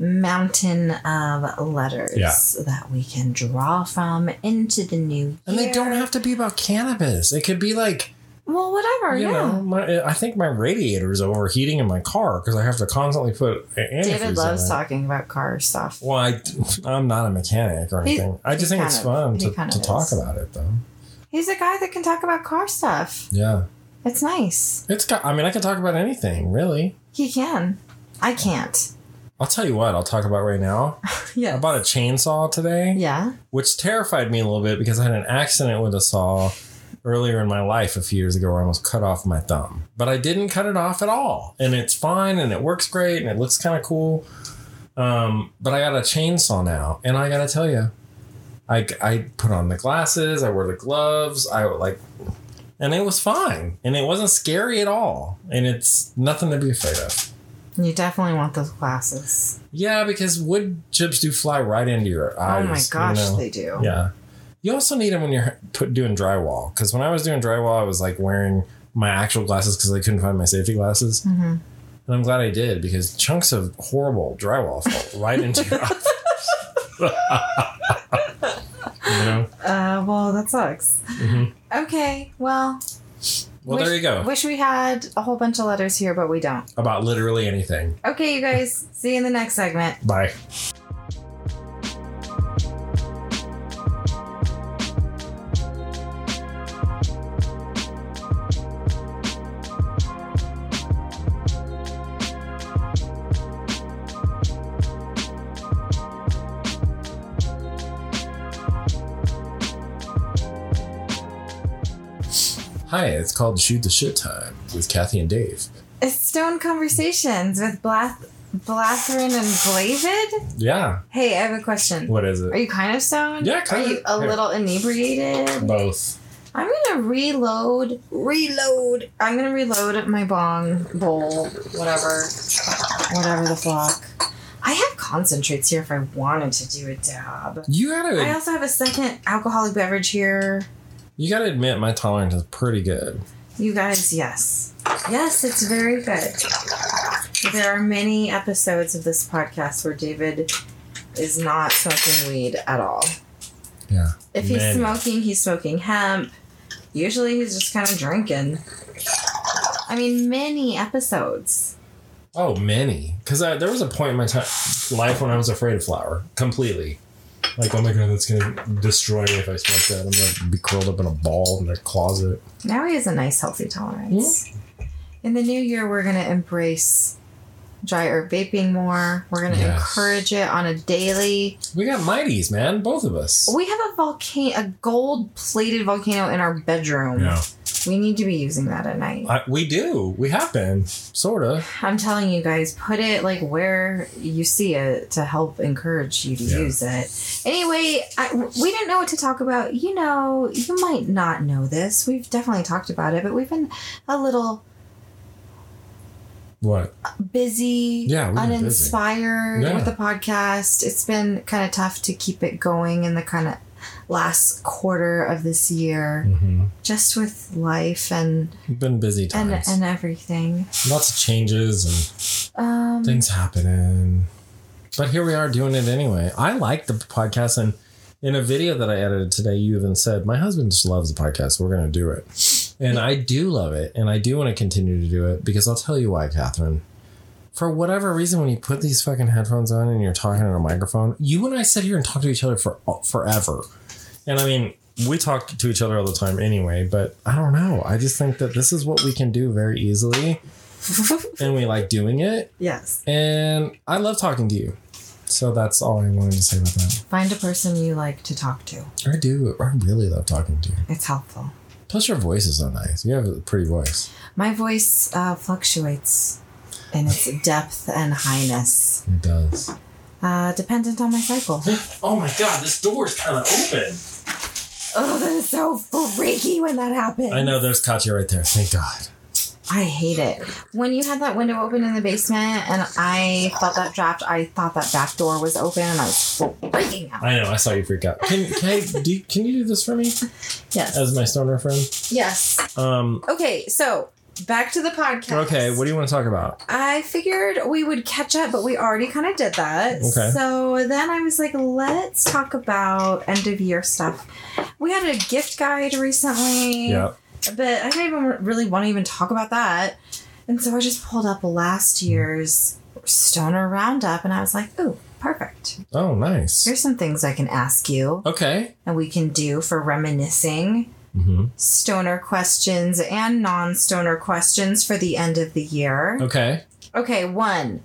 mountain of letters Yeah. that we can draw from into the new And they don't have to be about cannabis. It could be like, Well, whatever, you yeah. know, my, I think my radiator is overheating in my car because I have to constantly put David loves talking about car stuff. Well, I, I'm not a mechanic or He- anything. I just think it's of- fun to, to talk about it, though. He's a guy that can talk about car stuff. Yeah. It's nice. It's got, I mean, I can talk about anything, really. He can. I can't. I'll tell you what, I'll talk about right now. Yeah. I bought a chainsaw today, Yeah. which terrified me a little bit because I had an accident with a saw earlier in my life a few years ago where I almost cut off my thumb. But I didn't cut it off at all. And it's fine and it works great and it looks kind of cool. Um, but I got a chainsaw now. And I got to tell you, I, I put on the glasses, I wore the gloves, I like, and it was fine. And it wasn't scary at all. And it's nothing to be afraid of. You definitely want those glasses. Yeah, because wood chips do fly right into your eyes. oh my you gosh, know? they do. Yeah. You also need them when you're put, doing drywall. Because when I was doing drywall, I was like wearing my actual glasses because I couldn't find my safety glasses. hmm And I'm glad I did because chunks of horrible drywall fall right into your eyes. you know? Uh, well, that sucks. Mhm. Okay, well. Well, wish, there you go. Wish we had a whole bunch of letters here, but we don't. About literally anything. Okay, you guys. see you in the next segment. Bye. Hi, it's called Shoot the Shit Time with Kathy and Dave. It's Stone Conversations with Blath- Blatherin and Blavid. Yeah. Hey, I have a question. What is it? Are you kind of stoned? Yeah, Are kinda. you a Here. little inebriated? Both. I'm gonna reload. Reload. I'm gonna reload my bong bowl, whatever, whatever the fuck. I have concentrates here if I wanted to do a dab. You gotta I also have a second alcoholic beverage here. You gotta admit, my tolerance is pretty good. You guys, yes. Yes, it's very good. There are many episodes of this podcast where David is not smoking weed at all. Yeah. If he's Many. smoking, he's smoking hemp. Usually he's just kind of drinking. I mean, many episodes. Oh, many. Because there was a point in my time life when I was afraid of flour completely. Like, oh my god, that's gonna destroy me if I smoke that. I'm gonna be curled up in a ball in a closet. Now he has a nice, healthy tolerance. Hmm. In the new year, we're to embrace dry herb vaping more. We're to Yes. encourage it on a daily. We got mighties, man. Both of us. We have a volcano, a gold plated volcano in our bedroom. Yeah. We need to be using that at night. I, we do. We have been. Sort of. I'm telling you guys, put it like where you see it to help encourage you to Yeah. use it. Anyway, I, we didn't know what to talk about. You know, you might not know this. We've definitely talked about it, but we've been a little What? busy, Yeah, we've been busy. uninspired Yeah. with the podcast. It's been kind of tough to keep it going in the kind of last quarter of this year, Mm-hmm. just with life and been busy and times. and everything. Lots of changes and Um, things happening. But here we are doing it anyway. I like the podcast, and in a video that I edited today, you even said, My husband just loves the podcast. We're going to do it. And I do love it, and I do want to continue to do it because I'll tell you why, Catherine. For whatever reason, when you put these fucking headphones on and you're talking on a microphone, you and I sit here and talk to each other for forever. And I mean, we talk to each other all the time anyway, but I don't know. I just think that this is what we can do very easily, and we like doing it. yes. And I love talking to you. So that's all I wanted to say about that. Find a person you like to talk to. I do. I really love talking to you. It's helpful. Plus, your voice is so nice. You have a pretty voice. My voice uh, fluctuates in its depth and highness, It does. uh, dependent on my cycle. Oh my god, this door is kind of open. Oh, that is so freaky when that happens. I know there's Katya right there. Thank God. I hate it. When you had that window open in the basement and I felt that draft, I thought that back door was open and I was freaking out. I know. I saw you freak out. Can can, I, do you- can you do this for me Yes. as my stoner friend? Yes. Um. Okay, so back to the podcast. Okay. What do you want to talk about? I figured we would catch up, but we already kind of did that. Okay. So then I was like, let's talk about end of year stuff. We had a gift guide recently. Yeah. But I don't even really want to even talk about that. And so I just pulled up last year's Stoner Roundup and I was like, ooh, perfect. Oh, nice. Here's some things I can ask you Okay. and we can do for reminiscing stoner questions and non stoner questions for the end of the year. Okay. Okay, one.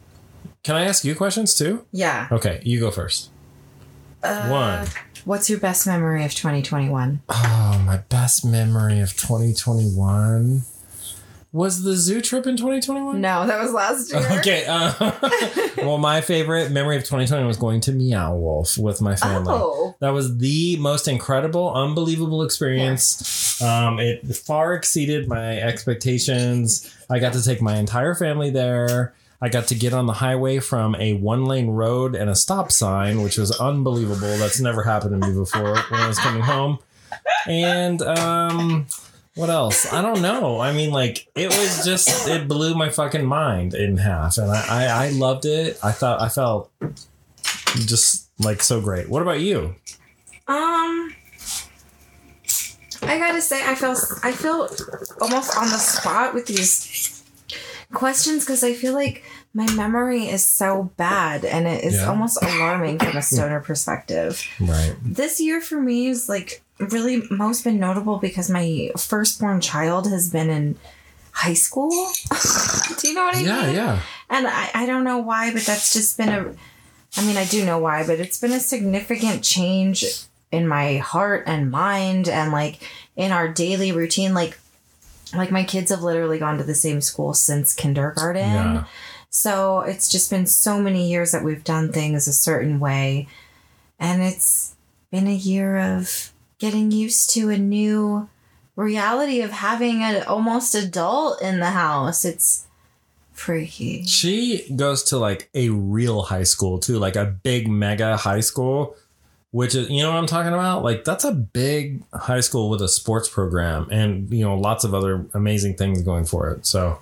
Can I ask you questions too? Yeah. Okay, you go first. Uh, One. What's your best memory of 2021? Oh, my best memory of 2021 was the zoo trip in 2021. No, that was last year. Okay. Uh, well, my favorite memory of 2020 was going to Meow Wolf with my family. Oh. That was the most incredible, unbelievable experience. Um, it far exceeded my expectations. I got to take my entire family there. I got to get on the highway from a one lane road and a stop sign, which was unbelievable. That's never happened to me before when I was coming home. And um, what else? I don't know. I mean, like, it was just, it blew my fucking mind in half. And I, I, I loved it. I thought, I felt just like so great. What about you? Um, I gotta say, I feel I feel almost on the spot with these questions because I feel like my memory is so bad and it is Yeah. almost alarming from a stoner perspective. Right. This year for me is like really most been notable because my firstborn child has been in high school. Do you know what I Yeah, mean? yeah. And I, I don't know why, but that's just been a. I mean, I do know why, but it's been a significant change in my heart and mind and like in our daily routine. Like, like my kids have literally gone to the same school since kindergarten. Yeah. So it's just been so many years that we've done things a certain way. And it's been a year of getting used to a new reality of having an almost adult in the house. It's freaky. She goes to like a real high school too, like a big mega high school, which is, you know what I'm talking about? Like, that's a big high school with a sports program and, you know, lots of other amazing things going for it. So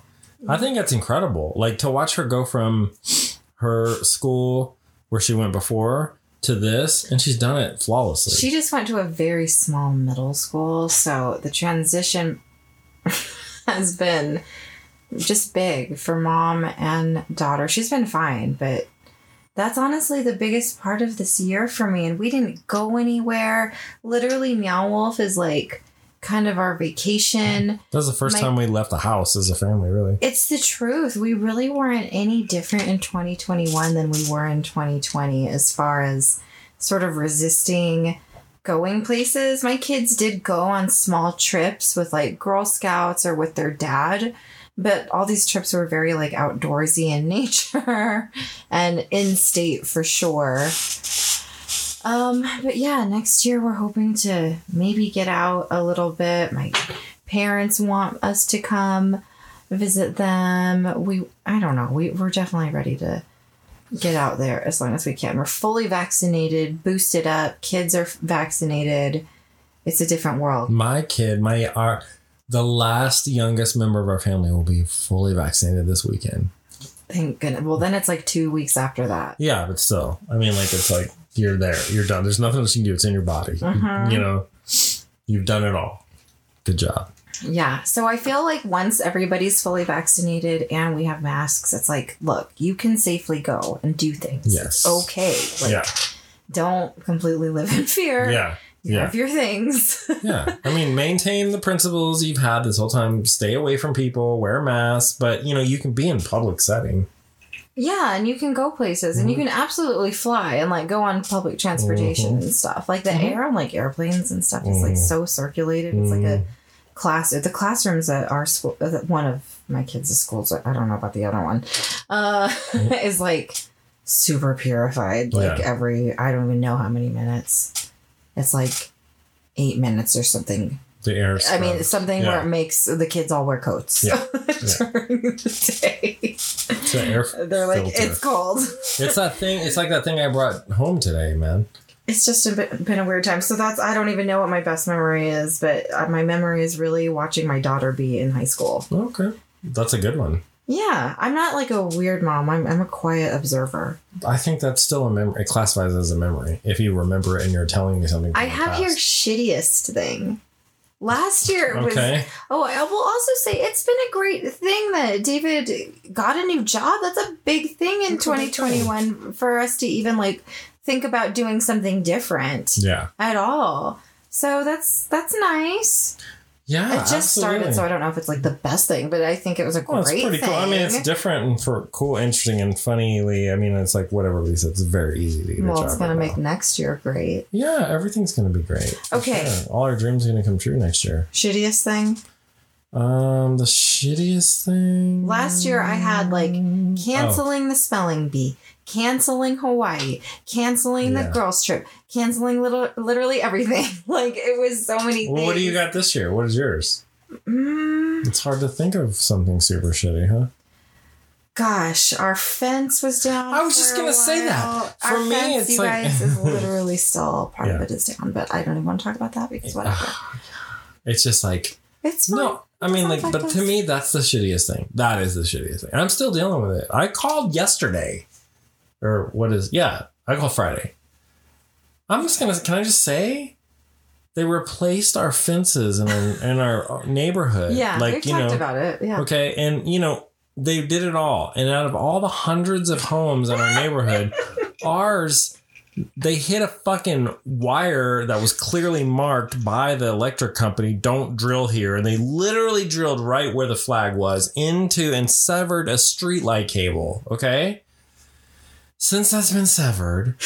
I think that's incredible. Like, to watch her go from her school where she went before to this, and she's done it flawlessly. She just went to a very small middle school, so the transition has been just big for mom and daughter. She's been fine, but that's honestly the biggest part of this year for me. And we didn't go anywhere. Literally, Meow Wolf is like kind of our vacation. that was the first My- time we left the house as a family, really. It's the truth. We really weren't any different in 2021 than we were in 2020 as far as sort of resisting going places. My kids did go on small trips with like Girl Scouts or with their dad, but all these trips were very like outdoorsy in nature and in state for sure. Um, but yeah, next year we're hoping to maybe get out a little bit. My parents want us to come visit them. We I don't know. We we're definitely ready to get out there as long as we can. We're fully vaccinated, boosted up. Kids are vaccinated. It's a different world. My kid, my our the last youngest member of our family will be fully vaccinated this weekend. Thank goodness. Well, then it's like two weeks after that. Yeah, but still, I mean, like it's like you're there, you're done. There's nothing else you can do. It's in your body. Mhm. You know, you've done it all. Good job. Yeah. So I feel like once everybody's fully vaccinated and we have masks, it's like, look, you can safely go and do things. Yes. It's okay. Like, yeah, don't completely live in fear. yeah, You yeah, Have your things. yeah. I mean, maintain the principles you've had this whole time. Stay away from people. Wear masks. But you know, you can be in public setting. Yeah, and you can go places and you Mm-hmm. can absolutely fly and like go on public transportation and stuff. Like the Mhm. air on like airplanes and stuff is like so circulated. It's like a class. The classrooms at our school, uh, one of my kids' schools, I don't know about the other one, uh, is like super purified. Like Yeah. every, I don't even know how many minutes. It's like eight minutes or something. The air. I mean, scrubs. something where it makes the kids all wear coats Yeah. during the day. It's the air They're like, it's cold. It's that thing. It's like that thing I brought home today, man. It's just a bit, been a weird time. So that's, I don't even know what my best memory is, but uh, my memory is really watching my daughter be in high school. Okay, that's a good one. Yeah, I'm not like a weird mom. I'm, I'm a quiet observer. I think that's still a memory. It classifies as a memory if you remember it and you're telling me something. I have your shittiest thing. Last year it was. Okay. Oh, I will also say it's been a great thing that David got a new job. That's a big thing in That's a big 2021 for us to even like think about doing something different Yeah. at all. So that's that's nice. Yeah, it just started, so I don't know if it's like the best thing, but I think it was a Well, great it's pretty thing. cool. I mean, it's different and for cool, interesting, and funnily. I mean, it's like whatever Lisa. It's very easy to get a well, it's gonna right make now. next year great. Yeah, everything's gonna be great. Okay. sure. all our dreams are gonna come true next year. Shittiest thing. Um, the shittiest thing. Last year I had like Oh. canceling the spelling bee, canceling Hawaii, canceling Yeah. the girls trip, canceling little literally everything. like it was so many Well, things. what do you got this year? What is yours? Mm, It's hard to think of something super shitty, huh? gosh, our fence was down. I was just gonna say that. For our me, fence, it's you like- guys, is literally still part of it is down, but I don't even want to talk about that because whatever. It's just like It's no. I mean, like, like but to me, that's the shittiest thing. That is the shittiest thing. I'm still dealing with it. I called yesterday, or what is? Yeah, I called Friday. I'm just gonna. Can I just say, they replaced our fences in our, in our neighborhood. Yeah, like you talked know, about it. Yeah. Okay, and you know they did it all, and out of all the hundreds of homes in our neighborhood, ours they hit a fucking wire that was clearly marked by the electric company. Don't drill here, and they literally drilled right where the flag was into and severed a streetlight cable. Okay, since that's been severed.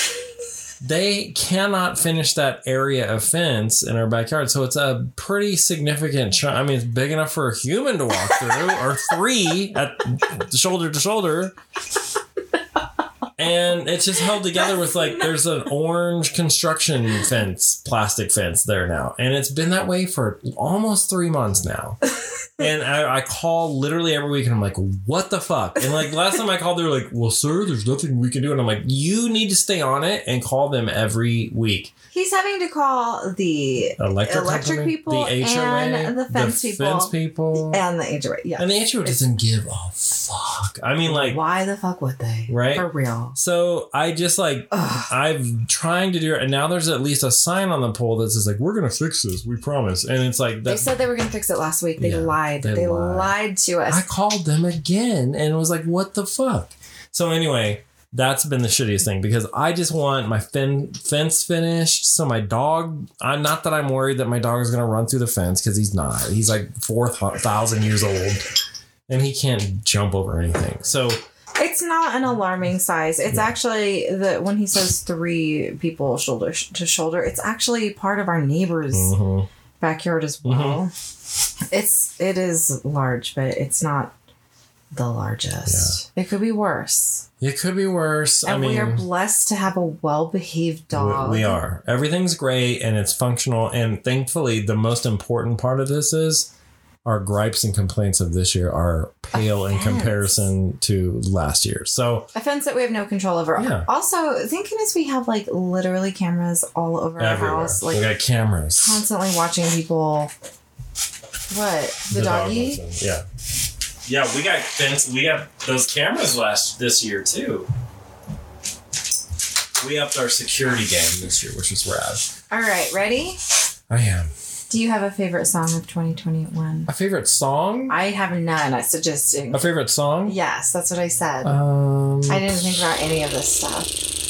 They cannot finish that area of fence in our backyard, so it's a pretty significant chunk. I mean, it's big enough for a human to walk through, or three at shoulder to shoulder. And it's just held together with like there's an orange construction fence, plastic fence there now, and it's been that way for almost three months now. And I, I call literally every week, and I'm like, "What the fuck?" And like last time I called, they were like, "Well, sir, there's nothing we can do." And I'm like, "You need to stay on it and call them every week." He's having to call the Electric, Electric company, people the HOA, and the fence people. fence people, and the HOA. Yeah. and the HOA doesn't give a fuck. I mean, like, Why the fuck would they? Right? For real. So I just like Ugh. I'm trying to do it, and now there's at least a sign on the pole that says like, "We're gonna fix this, we promise." And it's like They said they were going to fix it last week. They Yeah, lied. they They, lied. lied to us. I called them again and was like, "What the fuck?" So anyway, that's been the shittiest thing because I just want my fen- fence finished. So my dog, I'm not that I'm worried that my dog is gonna run through the fence because he's not. He's like four thousand years old, and he can't jump over anything. So It's not an alarming size. It's actually the when he says three people shoulder sh- to shoulder. It's actually part of our neighbor's mhm. backyard as well. It's it is large, but it's not the largest. It could be worse. it could be worse. I And mean, we are blessed to have a well behaved We- dog. We are. Everything's great and it's functional. And thankfully, the most important part of this is our gripes and complaints of this year are pale in comparison to last year. So A fence that we have no control over. Yeah. Also, thinking as we have like literally cameras all over our everywhere house, we like got cameras. constantly watching people. What the, dog doggy? moves in. Yeah. Yeah, we got fence. We got those cameras last this year too. We upped our security game this year, which is rad. All right, ready? I am. Do you have a favorite song of 2021? A favorite song. I have none. I suggesting. A favorite song. Yes, that's what I said. Um, I didn't think about any of this stuff.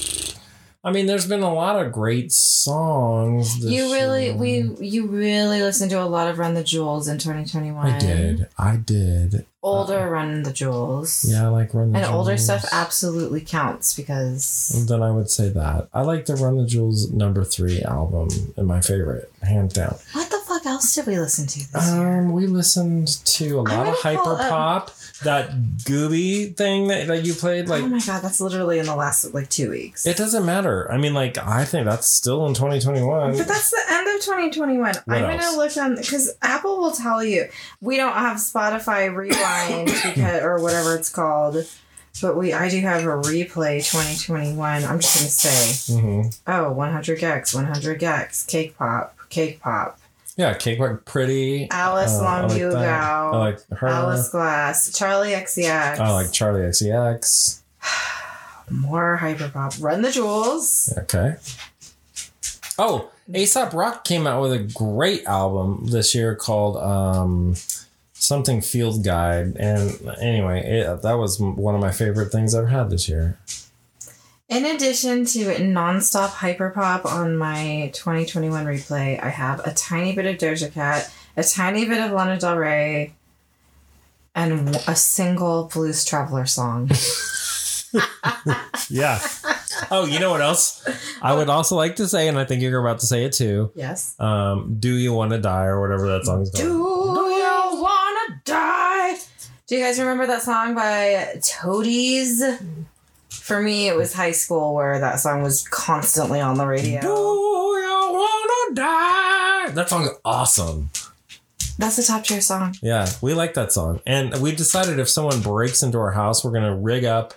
I mean, there's been a lot of great songs. this You really, year. we, you really listened to a lot of Run the Jewels in 2021. I did. I did. Older Run the Jewels. Yeah, I like Run the Jewels And older stuff absolutely counts because Then I would say that. I like the Run the Jewels number three album and my favorite, hands down. what the fuck else did we listen to this year? Um, we listened to a lot of hyper pull up- pop. That gooby thing that, that you played, like oh my god, that's literally in the last like two weeks. it doesn't matter. I mean, like I think that's still in 2021. But that's the end of 2021. I'm else? gonna look on because Apple will tell you we don't have Spotify Rewind because or whatever it's called, but we I do have a replay 2021. I'm just gonna say hmm oh 100 gecs 100 gecs cake pop cake pop Yeah, Cake Like Pretty. Alice Uh, I like I like her. Alice Glass Charli XCX I like Charli XCX. more hyperpop Run the Jewels Okay. Oh, Aesop Rock came out with a great album this year called um, something Field Guide, and anyway, it, that was one of my favorite things I've had this year. In addition to nonstop hyperpop on my 2021 replay, I have a tiny bit of Doja Cat, a tiny bit of Lana Del Rey, and a single Blues Traveler song. Yeah. Oh, you know what else? I would also like to say, and I think you're about to say it too. yes. Um, "Do You Want to Die" or whatever that song is called. Do you wanna die? Do you guys remember that song by Toadies? For me, it was high school where that song was constantly on the radio. Do you wanna die? That song's awesome. That's a top tier song. Yeah, we like that song, and we decided if someone breaks into our house, we're gonna rig up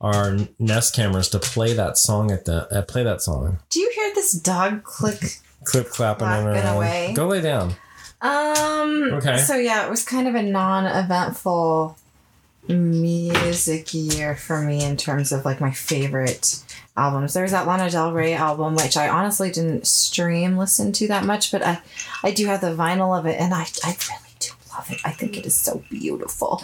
our Nest cameras to play that song at the uh, play that song. Do you hear this dog click? Clip clapping and Clapping away. Go lay down. Um. Okay. So yeah, it was kind of a non-eventful music year for me in terms of like my favorite albums. There's that Lana Del Rey album, which I honestly didn't stream listen to that much, but I, I do have the vinyl of it, and I, I really do love it. I think it is so beautiful,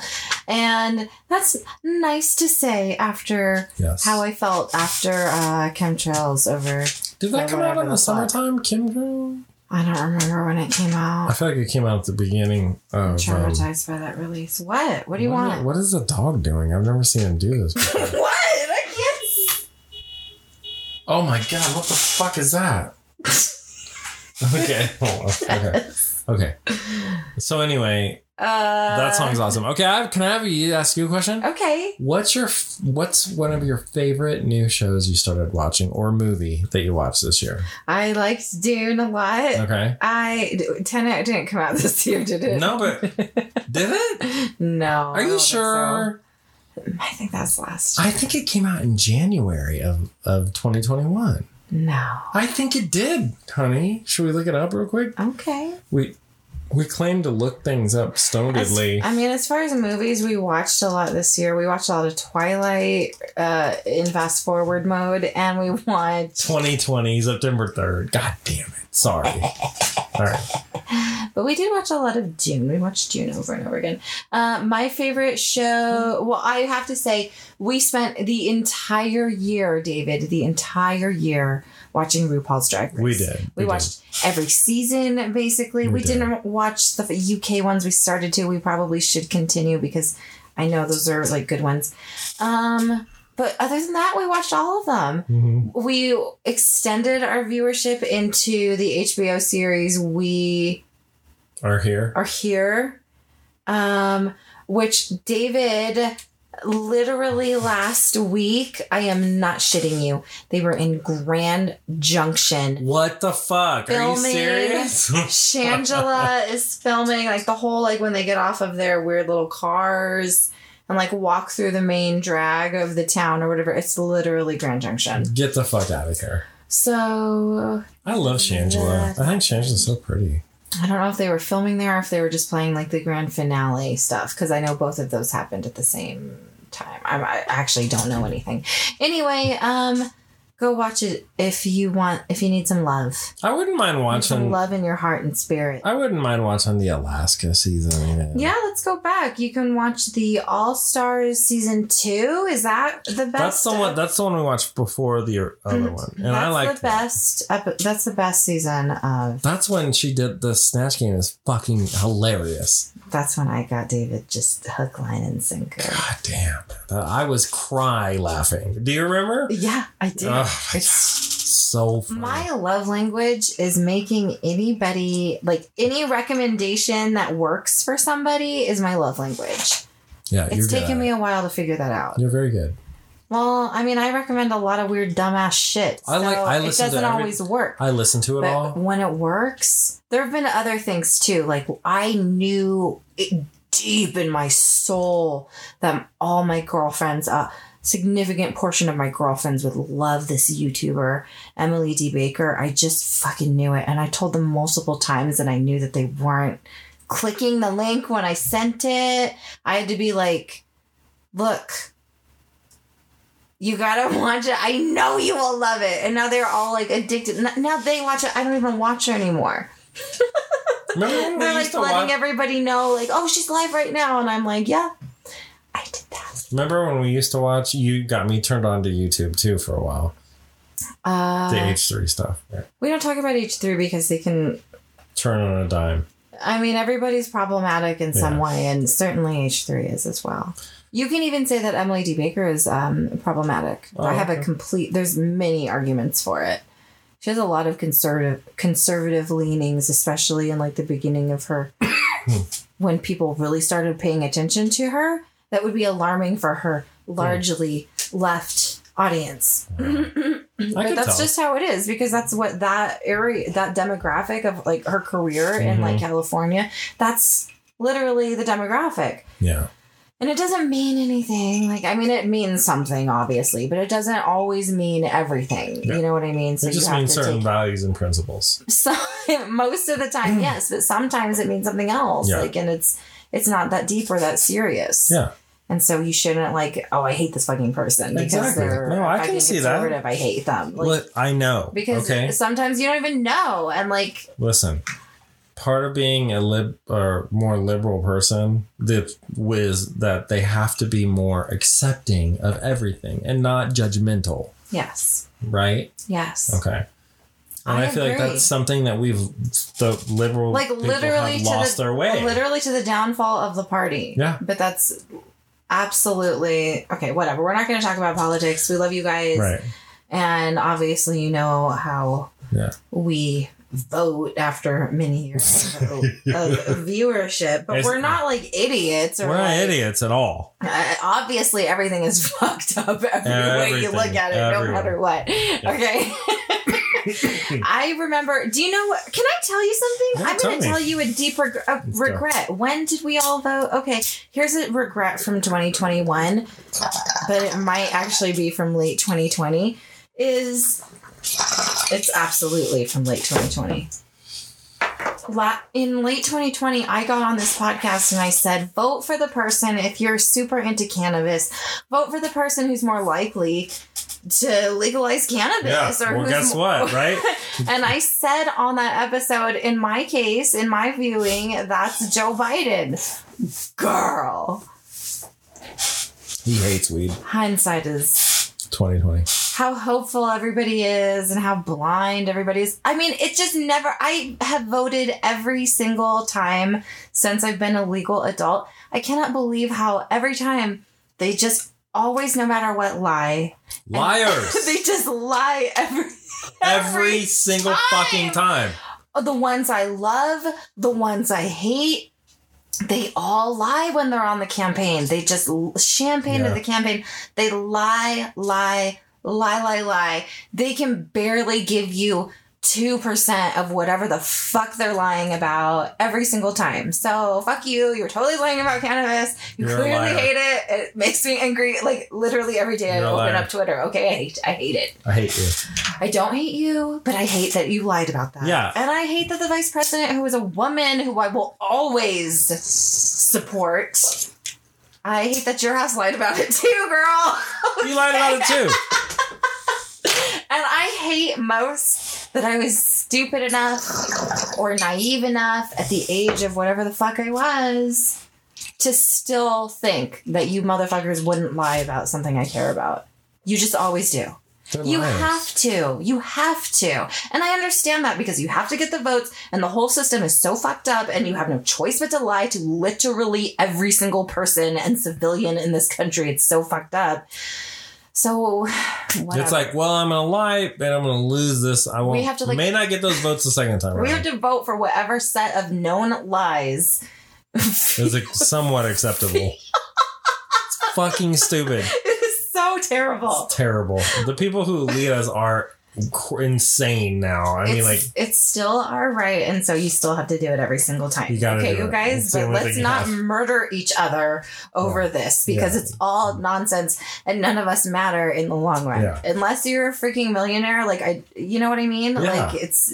and that's nice to say after Yes. how I felt after uh, chemtrails over. Did that come out in the summertime, Kim Jong? I don't remember when it came out. I feel like it came out at the beginning of. Um, Traumatized by that release. What? What do you what- want? What is the dog doing? I've never seen him do this. What? I can't. oh my god! What the fuck is that? okay. Okay. Okay. So anyway, Uh, that song's awesome. Okay, I have, can I have you ask you a question? Okay. What's your What's one of your favorite new shows you started watching or movie that you watched this year? I liked Dune a lot. Okay. I Tenet didn't come out this year, did it? No, but did it? no. Are you think sure? so. I think that's last. I think it came out in January of, of 2021. no. I think it did, honey. Should we look it up real quick? Okay. We we claim to look things up stonedly. I mean, as far as movies, we watched a lot this year. We watched a lot of Twilight uh, in fast forward mode, and we watched. 2020, September 3rd. God damn it. Sorry. All right. But we did watch a lot of June. We watched June over and over again. Uh, my favorite show, well, I have to say, we spent the entire year, David, the entire year watching RuPaul's Drag Race. We did. We, We watched every season, basically. We We, did. didn't watch the UK ones. We started to. We probably should continue because I know those are like good ones. Um, but other than that, we watched all of them Mhm. we extended our viewership into the HBO series We Are here. Are Here, um, which David literally last week, I am not shitting you, they were in Grand Junction. What the fuck? Are you serious? Shangela is filming like the whole like when they get off of their weird little cars and like walk through the main drag of the town or whatever. It's literally Grand Junction. Get the fuck out of here. So I love Shangela. I think Shangela's so pretty. I don't know if they were filming there or if they were just playing like the grand finale stuff because I know both of those happened at the same time. I'm, I actually don't know anything. Anyway, um, go watch it if you want. If you need some love, I wouldn't mind watching. love in your heart and spirit. I wouldn't mind watching the Alaska season. Yeah, let's go back. You can watch the All Stars season two. Is that the best? That's the one. That's the one we watched before the other mm-hmm. one, and that's I like the best. epi- that's the best season of. That's when she did the snatch game. is fucking hilarious. That's when I got David just hook, line, and sinker. God damn, I was cry laughing. Do you remember? Yeah, I did. Oh, it's so funny. My love language is making anybody like any recommendation that works for somebody is my love language. yeah, you're It's taken me a while to figure that out. You're very good. Well, I mean, I recommend a lot of weird dumbass shit. I like- I it listen to doesn't every- always work. I listen to it but all. when it works, there have been other things too. Like I knew it deep in my soul that all my girlfriends, a significant portion of my girlfriends would love this YouTuber, Emily D. Baker. I just fucking knew it. And I told them multiple times and I knew that they weren't clicking the link when I sent it. I had to be like, look, you gotta watch it. I know you will love it. And now they're all like addicted. Now they watch it. I don't even watch her anymore. Remember when we They're used like to letting watch? everybody know, like, oh, she's live right now. And I'm like, yeah, I did that. Remember when we used to watch? You got me turned on to YouTube too for a while. Uh, The H3 stuff. Yeah. we don't talk about H3 because they can Turn on a dime. I mean, everybody's problematic in some Yeah. way, and certainly H3 is as well. You can even say that Emily D. Baker is um, problematic. Oh, I have a complete. There's many arguments for it. She has a lot of conservative conservative leanings, especially in like the beginning of her, when people really started paying attention to her. That would be alarming for her largely left audience. but that's tell. just how it is because that's what that area that demographic of like her career in like Mhm. california that's literally the demographic Yeah. and it doesn't mean anything like i mean it means something obviously but it doesn't always mean everything Yeah. you know what i mean so it just means certain values and principles. so most of the time yes but sometimes it means something else Yeah. like and it's it's not that deep or that serious Yeah. And so you shouldn't like oh i hate this fucking person because Exactly. they're No, I can see that. conservative i hate them like, I know. because okay. sometimes you don't even know and like Listen, part of being a lib or more liberal person that was that they have to be more accepting of everything and not judgmental, yes right? yes Okay. And I, I feel like that's something that we've the liberal like literally lost the their way. literally to the downfall of the party Yeah. but that's absolutely okay whatever we're not going to talk about politics we love you guys Right. and obviously you know how Yeah. we vote after many years of, of viewership but It's- we're not like idiots or We're not idiots at all. Uh, obviously, everything is fucked up every way you look at it, no matter what. Okay. I remember. Do you know? what- Can I tell you something? Yeah, I'm going to tell you a deep reg- a regret. When did we all vote? Okay, here's a regret from 2021, but it might actually be from late 2020. Is it's absolutely from late 2020. La- in late 2020, I got on this podcast and I said, vote for the person if you're super into cannabis. Vote for the person who's more likely to legalize cannabis. Yeah. Or Well, guess mo- what? Right? and I said on that episode, in my case, in my viewing, that's Joe Biden. Girl. he hates weed. Hindsight is 2020. How hopeful everybody is and how blind everybody is. I mean, it just never, I have voted every single time since I've been a legal adult. I cannot believe how every time they just always, no matter what, lie. Liars. they just lie every, Every single time. fucking time. the ones I love, the ones I hate. They all lie when they're on the campaign. They just l- champagne Yeah. to the campaign. They lie, lie, lie, lie, lie. They can barely give you 2% of whatever the fuck they're lying about every single time. So fuck you. You're totally lying about cannabis. You You're clearly hate it. It makes me angry. Like literally every day I open up Twitter. Okay, I hate I hate it. I hate you. I don't hate you, but I hate that you lied about that. Yeah. And I hate that the vice president, who is a woman who I will always support, I hate that your house lied about it too, girl. You lied about it too. And I hate most that I was stupid enough or naive enough at the age of whatever the fuck I was to still think that you motherfuckers wouldn't lie about something I care about. You just always do. They're You liars. have to. You have to. And I understand that because you have to get the votes and the whole system is so fucked up and you have no choice but to lie to literally every single person and civilian in this country. It's so fucked up. So, whatever. It's like, well, I'm gonna lie, but I'm gonna lose this. I won't. We have to, like- may not get those votes the second time we have to vote for whatever set of known lies. Like somewhat acceptable. it's fucking stupid. So terrible. Terrible. The people who lead us are insane now. I mean, like, it's still our right, and so you still have to do it every single time. You gotta okay, you guys, but let's not have. murder each other over this because Yeah. it's all nonsense, and none of us matter in the long run. Yeah. Unless you're a freaking millionaire, like I, you know what I mean? Yeah. Like it's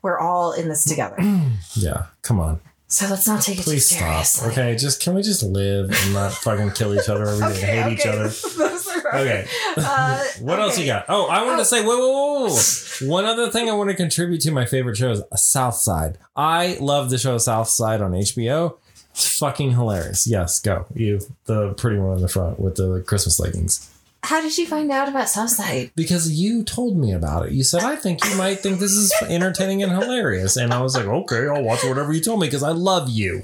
we're all in this together. yeah, come on. So let's not take it Please too stop. seriously. Okay, just can we just live and not fucking kill each other every day and hate each other? Those are- Okay. Uh, What else you got? Oh, I wanted Oh. to say, whoa, whoa, whoa. One other thing I want to contribute to my favorite show is South Side. I love the show South Side on HBO. It's fucking hilarious. Yes, go. You, the pretty one in the front with the Christmas leggings. How did you find out about Southside? Because you told me about it. You said, I think you might think this is entertaining and hilarious. And I was like, okay, I'll watch whatever you told me because I love you.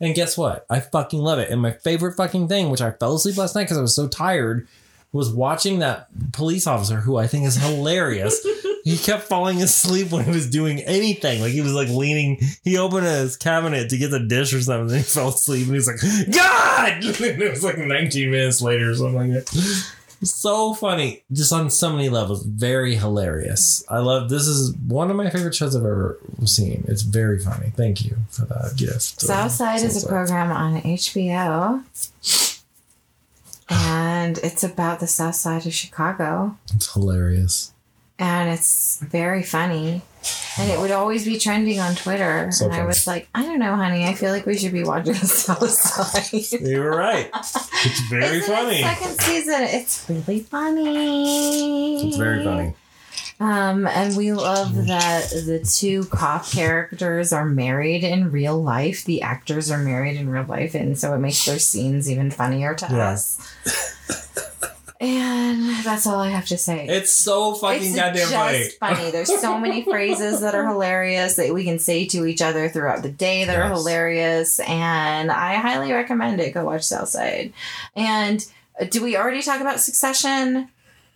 And guess what? I fucking love it. And my favorite fucking thing, which I fell asleep last night because I was so tired, was watching that police officer who I think is hilarious. he kept falling asleep when he was doing anything. Like he was like leaning, he opened his cabinet to get the dish or something, and he fell asleep and he's like, God! And it was like 19 minutes later or something like that. So funny, just on so many levels. Very hilarious. I love this. Is one of my favorite shows I've ever seen. It's very funny. Thank you for that gift. Southside is a program on HBO. And it's about the south side of Chicago. It's hilarious. And it's very funny. And it would always be trending on Twitter. So and I was like, I don't know, honey. I feel like we should be watching the south side. You were right. It's very It's in funny. its second season. It's really funny. It's very funny. Um, and we love that the two cop characters are married in real life. The actors are married in real life, and so it makes their scenes even funnier to Yeah. us. And that's all I have to say. It's so fucking It's goddamn just funny. There's so many phrases that are hilarious that we can say to each other throughout the day that are hilarious, and I highly recommend it. Go watch Southside. And do we already talk about Succession?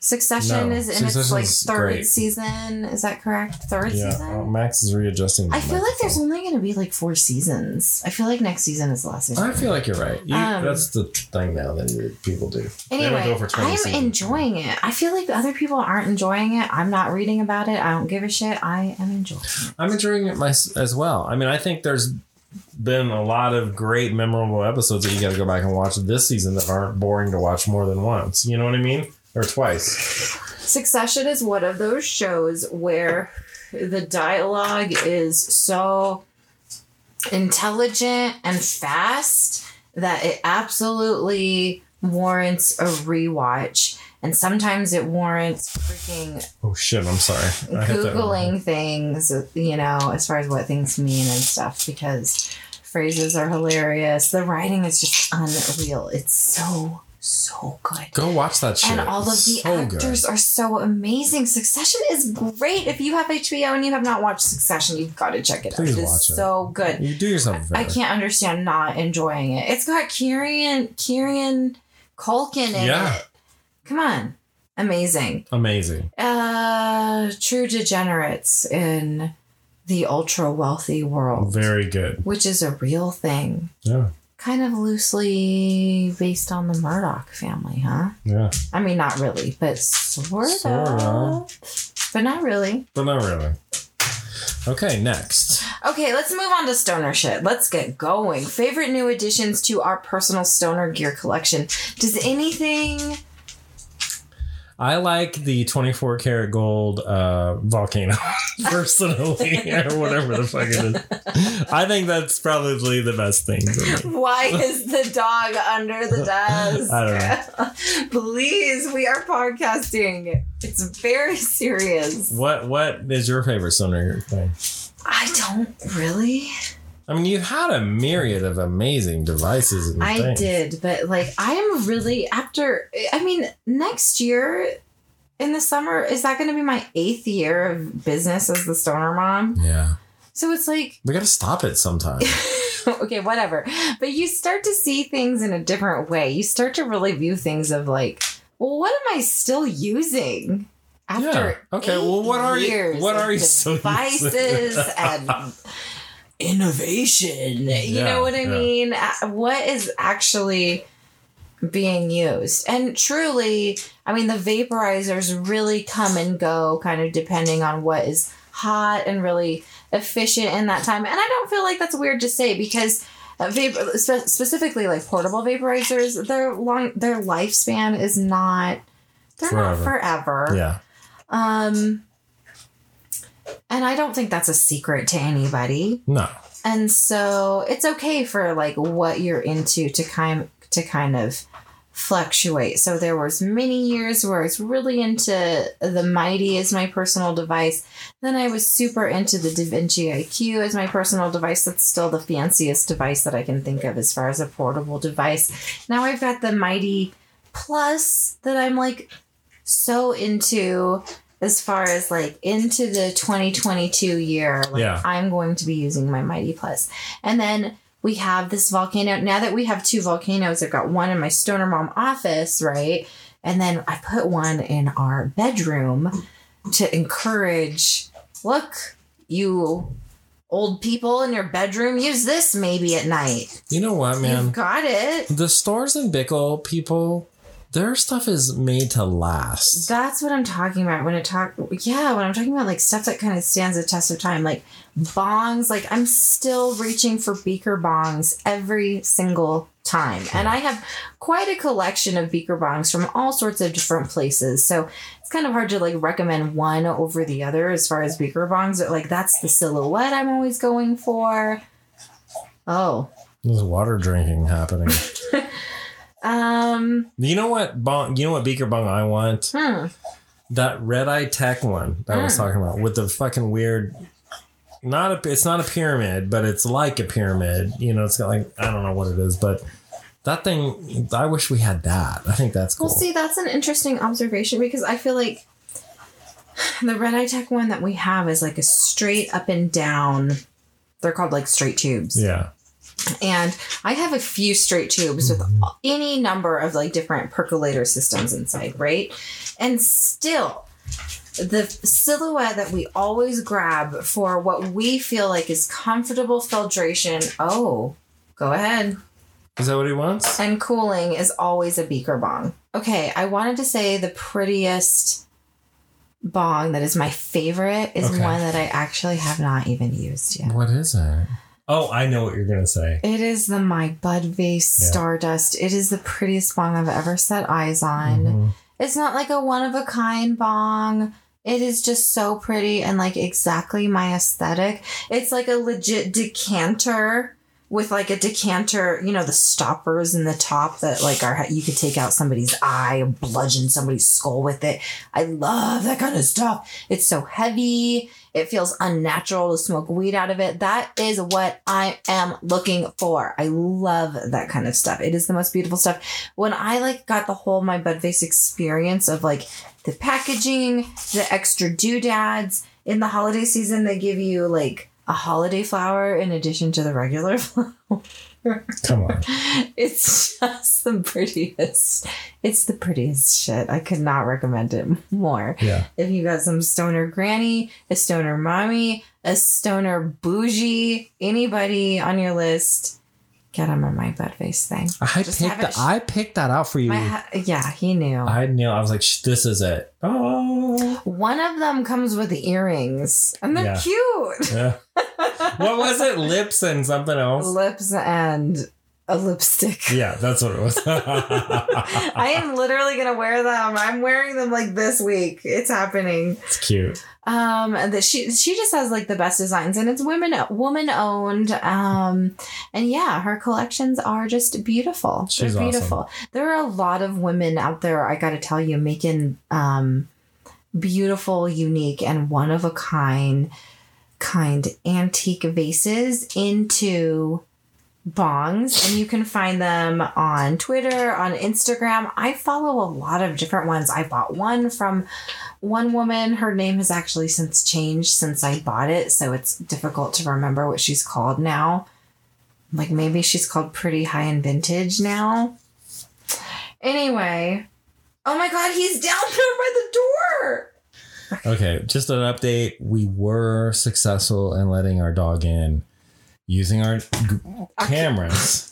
Succession No. is in its like third great. season. Is that correct? Third yeah, season. uh, Max is readjusting. I feel like there's only going to be like four seasons. I feel like next season is the last season. I feel like you're right. You, Um, that's the thing now that people do. Anyway, go for 20 I'm seasons. enjoying it. I feel like other people aren't enjoying it. I'm not reading about it. I don't give a shit. I am enjoying it. I'm enjoying it my, as well. I mean, I think there's been a lot of great, memorable episodes that you got to go back and watch this season that aren't boring to watch more than once. You know what I mean? Or twice. Succession is one of those shows where the dialogue is so intelligent and fast that it absolutely warrants a rewatch. And sometimes it warrants freaking Oh shit! I'm sorry. I googling things you know as far as what things mean and stuff because phrases are hilarious the writing is just unreal it's so so good Go watch that shit. and all of the so actors good. are so amazing succession is great if you have hbo and you have not watched succession you've got to check it Please out it is watch it. so good You do yourself a favor. i can't understand not enjoying it it's got kieran kieran culkin in Yeah. it come on amazing Amazing. uh, true degenerates in the ultra wealthy world, Very good. which is a real thing. Yeah. Kind of loosely based on the Murdoch family, huh? Yeah. I mean, not really, but sort, Sorta. of. But not really. But not really. Okay, next. Okay, let's move on to stoner shit. Let's get going. Favorite new additions to our personal stoner gear collection. Does anything. I like the 24 karat gold uh, volcano personally, or whatever the fuck it is. I think that's probably the best thing. Why is the dog under the desk? I don't know. Please, we are podcasting. It's very serious. What What is your favorite stoner thing? I don't really. I mean, you've had a myriad of amazing devices and I things. did, but like I am really after I mean, next year in the summer, is that gonna be my eighth year of business as the stoner mom? Yeah. So it's like We got to stop it sometime. okay, whatever. But you start to see things in a different way. You start to really view things of like, well, what am I still using? After Yeah. Okay, well, what are you- what are you devices and innovation? You Yeah, know what I yeah. mean? Uh, What is actually being used? And truly, I mean, the vaporizers really come and go, kind of depending on what is hot and really efficient in that time. And I don't feel like that's weird to say because. Uh, vapor, spe- specifically like portable vaporizers, their long their lifespan is not they're not Forever. forever. yeah. Um, and I don't think that's a secret to anybody. No. And so it's okay for like what you're into to kind to kind of fluctuate. So there was many years where I was really into the Mighty as my personal device. Then I was super into the DaVinci IQ as my personal device. That's still the fanciest device that I can think of as far as a portable device. Now I've got the Mighty Plus that I'm like so into as far as like into the 2022 year. Like Yeah. I'm going to be using my Mighty Plus. And then we have this volcano. Now that we have two volcanoes, I've got one in my Stoner Mom office, right? And then I put one in our bedroom to encourage look, you old people in your bedroom, use this maybe at night. You know what, man? You've got it. The Storz & Bickel, people, their stuff is made to last. That's what I'm talking about when I talk. Yeah, when I'm talking about like stuff that kind of stands the test of time, like bongs. Like I'm still reaching for beaker bongs every single time, and I have quite a collection of beaker bongs from all sorts of different places. So it's kind of hard to like recommend one over the other as far as beaker bongs. But like that's the silhouette I'm always going for. Oh, There's water drinking happening. um, you know what bong? You know what beaker bong I want? hmm. That red eye tech one that I was Mm. talking about with the fucking weird. Not a. It's not a pyramid, but it's like a pyramid. You know, it's got like I don't know what it is, but that thing. I wish we had that. I think that's cool. Well, see, that's an interesting observation because I feel like the Red Eye Tech one that we have is like a straight up and down. They're called like straight tubes. yeah. And I have a few straight tubes with any number of like different percolator systems inside, right? And still, the silhouette that we always grab for what we feel like is comfortable filtration. Oh, go ahead Is that what he wants? and cooling is always a beaker bong. Okay, I wanted to say the prettiest bong that is my favorite is Okay. one that I actually have not even used yet. What is it? Oh, I know what you're gonna say. It is the My Bud Vase Yeah. Stardust. It is the prettiest bong I've ever set eyes on. Mhm. It's not like a one of a kind bong. It is just so pretty and like exactly my aesthetic. It's like a legit decanter with like a decanter, you know, the stoppers in the top that like are you could take out somebody's eye, bludgeon somebody's skull with it. I love that kind of stuff. It's so heavy. It feels unnatural to smoke weed out of it. That is what I am looking for. I love that kind of stuff. It is the most beautiful stuff. When I like got the whole My Bud Vase experience of like the packaging, the extra doodads in the holiday season, they give you like a holiday flower in addition to the regular flower. Come on. It's just the prettiest. It's the prettiest shit. I could not recommend it more. Yeah. If you got some stoner granny, a stoner mommy, a stoner bougie, anybody on your list, get them on My Bud Vase thing. I Just picked that. it- I picked that out for you. Ha- yeah, he knew. I knew. I was like, this is it. Oh. One of them comes with earrings, and they're Yeah. cute. Yeah. what was it? Lips and something else. Lips and a lipstick. Yeah, that's what it was. I am literally gonna wear them. I'm wearing them like this week. It's happening. it's cute. Um, and that she she just has like the best designs, and it's women woman owned. Um, and yeah, her collections are just beautiful. She's They're awesome. beautiful. There are a lot of women out there. I got to tell you, making um beautiful, unique, and one of a kind kind antique vases into bongs and you can find them on Twitter, on Instagram. I follow a lot of different ones. I bought one from one woman. Her name has actually since changed since I bought it, so it's difficult to remember what she's called now. Like maybe she's called Pretty High and Vintage now. Anyway, oh my god, he's down there by the door. Okay, just an update. We were successful in letting our dog in using our g- cameras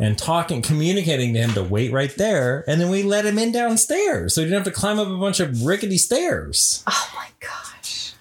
and talking, communicating to him to wait right there. And then we let him in downstairs. So he didn't have to climb up a bunch of rickety stairs. Oh my gosh.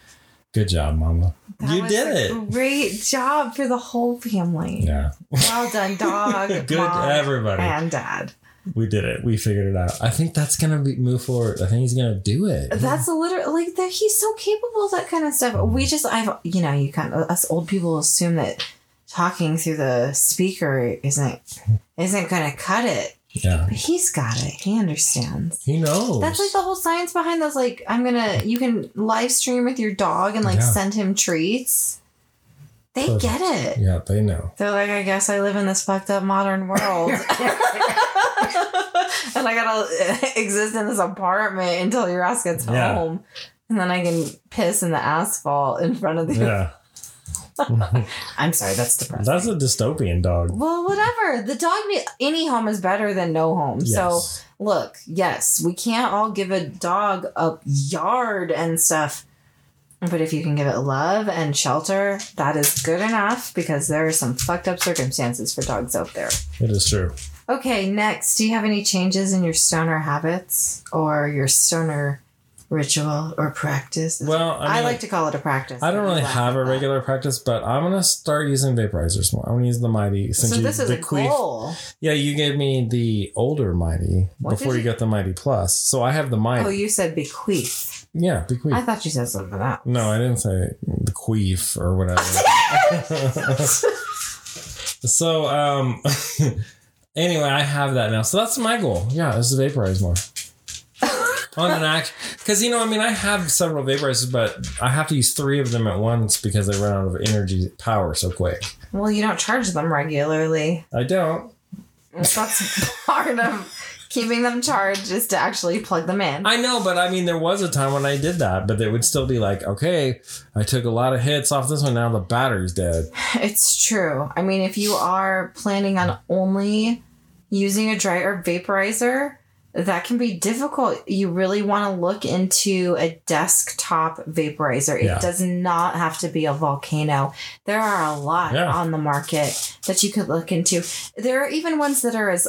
Good job, Mama. That you did it. Great job for the whole family. Yeah. Well done, dog. Good, everybody. And dad. We did it. We figured it out. I think that's gonna be move forward. I think he's gonna do it. That's literally like that. He's so capable of that kind of stuff. We mm. just, I've, you know, you kind of us old people assume that talking through the speaker isn't isn't going to cut it. Yeah. But he's got it. He understands. He knows. That's like the whole science behind those. Like, I'm gonna, you can live stream with your dog and like Yeah. send him treats. They Perfect. get it. yeah, they know. They're like, I guess I live in this fucked up modern world. and I gotta eh, exist in this apartment until your ass gets Yeah. home. And then I can piss in the asphalt in front of the. Yeah. I'm sorry, that's depressing. That's a dystopian dog. well, whatever. The dog, any home is better than no home. So, look, yes, we can't all give a dog a yard and stuff. But if you can give it love and shelter, that is good enough because there are some fucked up circumstances for dogs out there. It is true. Okay, next, do you have any changes in your stoner habits or your stoner ritual or practice? Well, I, I, like to call it a practice. I don't really have a that. regular practice, but I'm gonna start using vaporizers more. I'm gonna use the mighty since So you this is a goal. Yeah, you gave me the older mighty What before you you- got the mighty plus. So I have the mighty. Oh, you said bequeath. yeah, bequeath. I thought you said something else. no, I didn't say the queef or whatever. so um anyway, I have that now. So that's my goal. Yeah, is to vaporize more. On an act, because you know, I mean, I have several vaporizers, but I have to use three of them at once because they run out of energy power so quick. Well, you don't charge them regularly. I don't. That's part of keeping them charged is to actually plug them in. I know, but I mean, there was a time when I did that, but it would still be like, okay, I took a lot of hits off this one. Now the battery's dead. It's true. I mean, if you are planning on only using a dry herb vaporizer, that can be difficult. You really want to look into a desktop vaporizer. It Yeah. does not have to be a volcano. There are a lot Yeah. on the market that you could look into. There are even ones that are as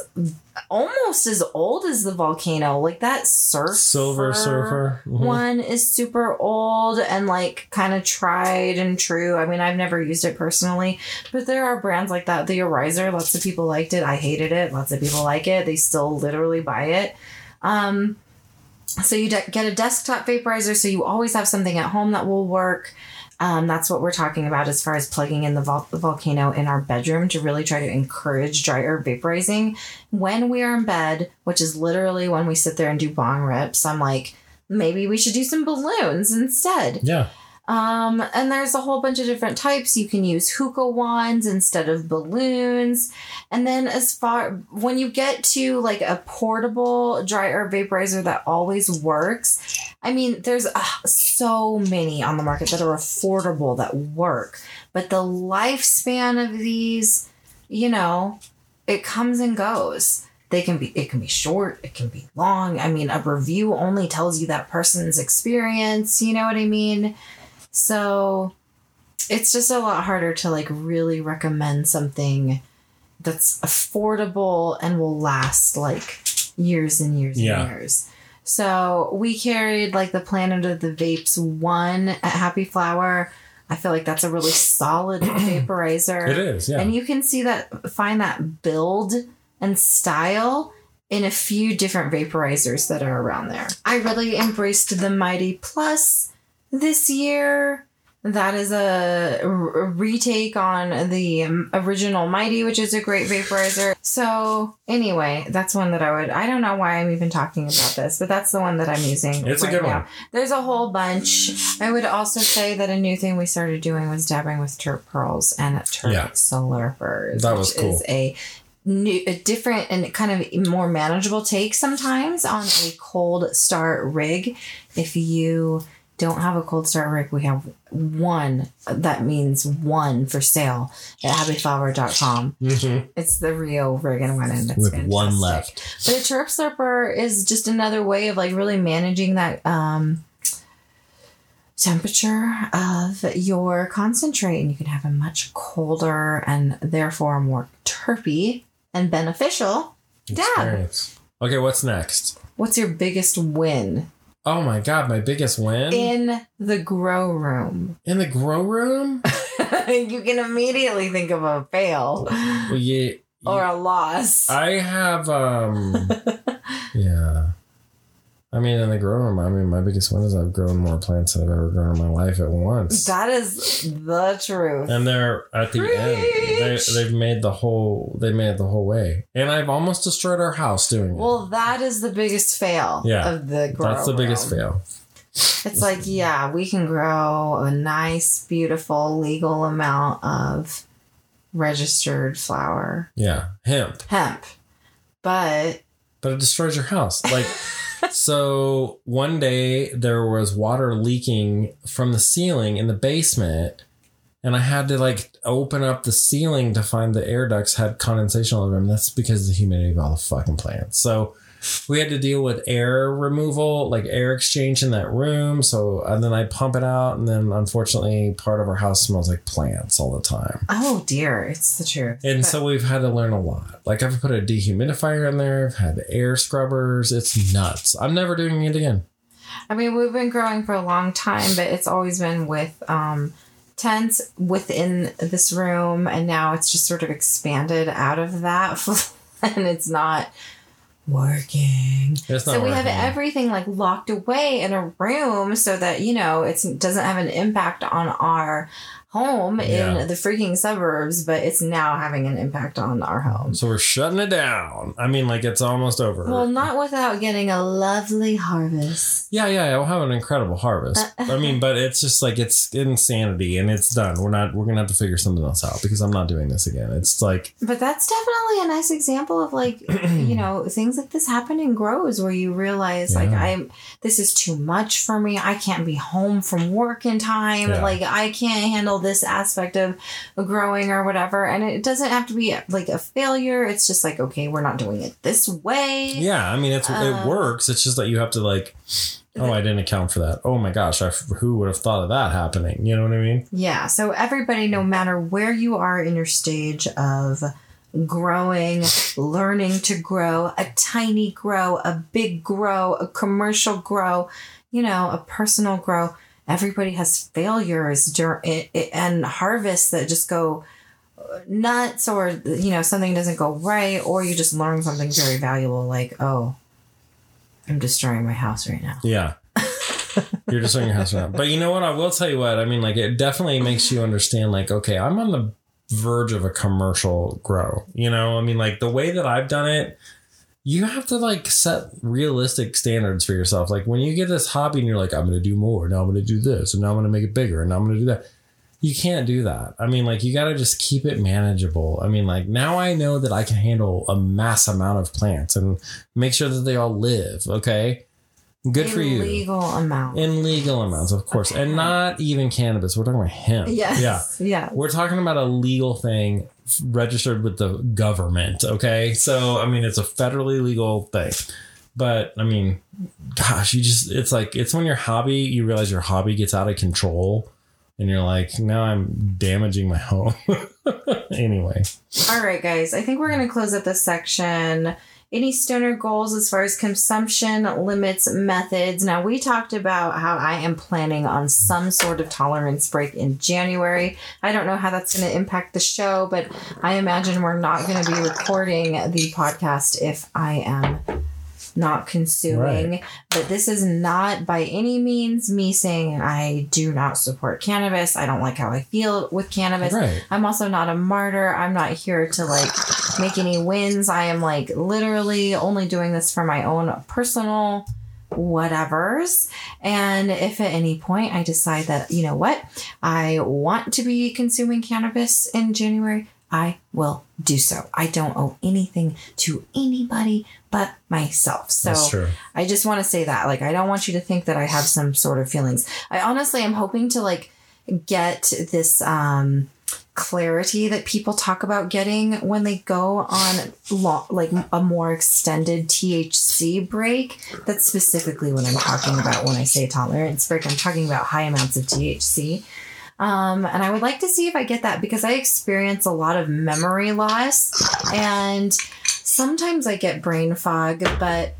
almost as old as the volcano, like that surf Silver Surfer. Mhm. one is super old and like kind of tried and true. I mean, I've never used it personally, but there are brands like that. The Arizer, lots of people liked it. I hated it. Lots of people like it. They still literally buy it. Um, so you de- get a desktop vaporizer, so you always have something at home that will work. Um, that's what we're talking about as far as plugging in the, vol- the volcano in our bedroom to really try to encourage dry herb vaporizing when we are in bed, which is literally when we sit there and do bong rips. I'm like, maybe we should do some balloons instead. Yeah. Um, and there's a whole bunch of different types. You can use hookah wands instead of balloons. And then as far when you get to like a portable dry herb vaporizer that always works, I mean, there's uh, so many on the market that are affordable that work. But the lifespan of these, you know, it comes and goes. They can be it can be short, it can be long. I mean, a review only tells you that person's experience, you know what I mean? So it's just a lot harder to like really recommend something that's affordable and will last like years and years Yeah. and years. So we carried like the Planet of the Vapes one at Happy Flower. I feel like that's a really solid vaporizer. It is. Yeah. And you can see that, find that build and style in a few different vaporizers that are around there. I really embraced the Mighty Plus this year. That is a retake on the original Mighty, which is a great vaporizer. So, anyway, that's one that I would. I don't know why I'm even talking about this, but that's the one that I'm using. It's a right good now. one. There's a whole bunch. I would also say that a new thing we started doing was dabbing with terp pearls and terp Yeah. slurpers. That was which is a new, a different and kind of more manageable take sometimes on a cold start rig. If you don't have a cold start rig, we have one. That means one for sale at happyflower.com. Mhm. It's the Rio Riggin one, and it's With fantastic. one left. But a terp slurper is just another way of like really managing that um, temperature of your concentrate, and you can have a much colder and therefore more terpy and beneficial dab. Experience. Okay, what's next? What's your biggest win Oh my god, my biggest win in the grow room? in the grow room. you can immediately think of a fail Well, yeah, or a loss. I have um, yeah. I mean, in the grow room, I mean, my biggest one is I've grown more plants than I've ever grown in my life at once. That is the truth. and they're at the end. They, they've made the whole. They made it the whole way, and I've almost destroyed our house doing it. Well, that is the biggest fail Yeah. of the grow That's the biggest fail. It's like, yeah, we can grow a nice, beautiful, legal amount of registered flower Yeah, hemp, hemp, but but it destroys your house. Like, so one day there was water leaking from the ceiling in the basement, and I had to like open up the ceiling to find the air ducts had condensation all over them. That's because of the humidity of all the fucking plants. So we had to deal with air removal, like air exchange in that room. So and then I pump it out, and then unfortunately, part of our house smells like plants all the time. oh dear, it's the truth. And But- so we've had to learn a lot. Like I've put a dehumidifier in there, I've had air scrubbers. It's nuts. I'm never doing it again. I mean, we've been growing for a long time, but it's always been with um, tents within this room, and now it's just sort of expanded out of that, and it's not working. It's not so we have everything like locked away in a room so that you know it's, it doesn't have an impact on our home Yeah. in the freaking suburbs, but it's now having an impact on our home. So we're shutting it down. I mean, like it's almost over. Well, not without getting a lovely harvest. yeah, yeah, yeah, we'll have an incredible harvest. Uh, I mean, but it's just like it's insanity, and it's done. We're not. We're gonna have to figure something else out because I'm not doing this again. It's like But that's definitely a nice example of like, you know, things like this happen and grows where you realize like I'm this is too much for me. I can't be home from work in time. Yeah. Like I can't handle this aspect of growing or whatever. And it doesn't have to be like a failure. It's just like, okay, we're not doing it this way. yeah. I mean, it's it Uh, works. It's just that you have to like. Oh, I didn't account for that. Oh my gosh, I, who would have thought of that happening? You know what I mean? Yeah. So everybody, no matter where you are in your stage of growing, learning to grow, a tiny grow, a big grow, a commercial grow, you know, a personal grow, everybody has failures and harvests that just go nuts or you know something doesn't go right or you just learn something very valuable like oh i'm destroying my house right now Yeah. You're destroying your house right now. But you know what? I will tell you what. I mean, like, it definitely makes you understand, like, okay, I'm on the verge of a commercial grow. You know, I mean, like, the way that I've done it, you have to, like, set realistic standards for yourself. Like, when you get this hobby and you're like, I'm going to do more, now I'm going to do this, and now I'm going to make it bigger, and now I'm going to do that. You can't do that. I mean, like, you got to just keep it manageable. I mean, like, now I know that I can handle a mass amount of plants and make sure that they all live. Okay. Good for you illegal amount in legal amounts, of course, and not even cannabis. We're talking about hemp. yes Yeah. yeah We're talking about a legal thing registered with the government. Okay. So, I mean, it's a federally legal thing. But, I mean, gosh, you just, it's like, it's when your hobby, you realize your hobby gets out of control and you're like, now I'm damaging my home. anyway. All right, guys. I think we're going to close up this section. Any stoner goals as far as consumption limits, methods. Now, we talked about how I am planning on some sort of tolerance break in January. I don't know how that's going to impact the show, but I imagine we're not going to be recording the podcast if I am not consuming. But this is not by any means me saying I do not support cannabis. I don't like how I feel with cannabis. Right. I'm also not a martyr. I'm not here to like make any wins. I am like literally only doing this for my own personal whatevers. And if at any point I decide that, you know what, I want to be consuming cannabis in January, I will do so. I don't owe anything to anybody but myself. So. I just want to say that. Like, I don't want you to think that I have some sort of feelings. I honestly am hoping to like get this um clarity that people talk about getting when they go on long, like a more extended THC break. That's specifically what I'm talking about when I say tolerance break. I'm talking about high amounts of THC. Um, and I would like to see if I get that because I experience a lot of memory loss and sometimes I get brain fog, but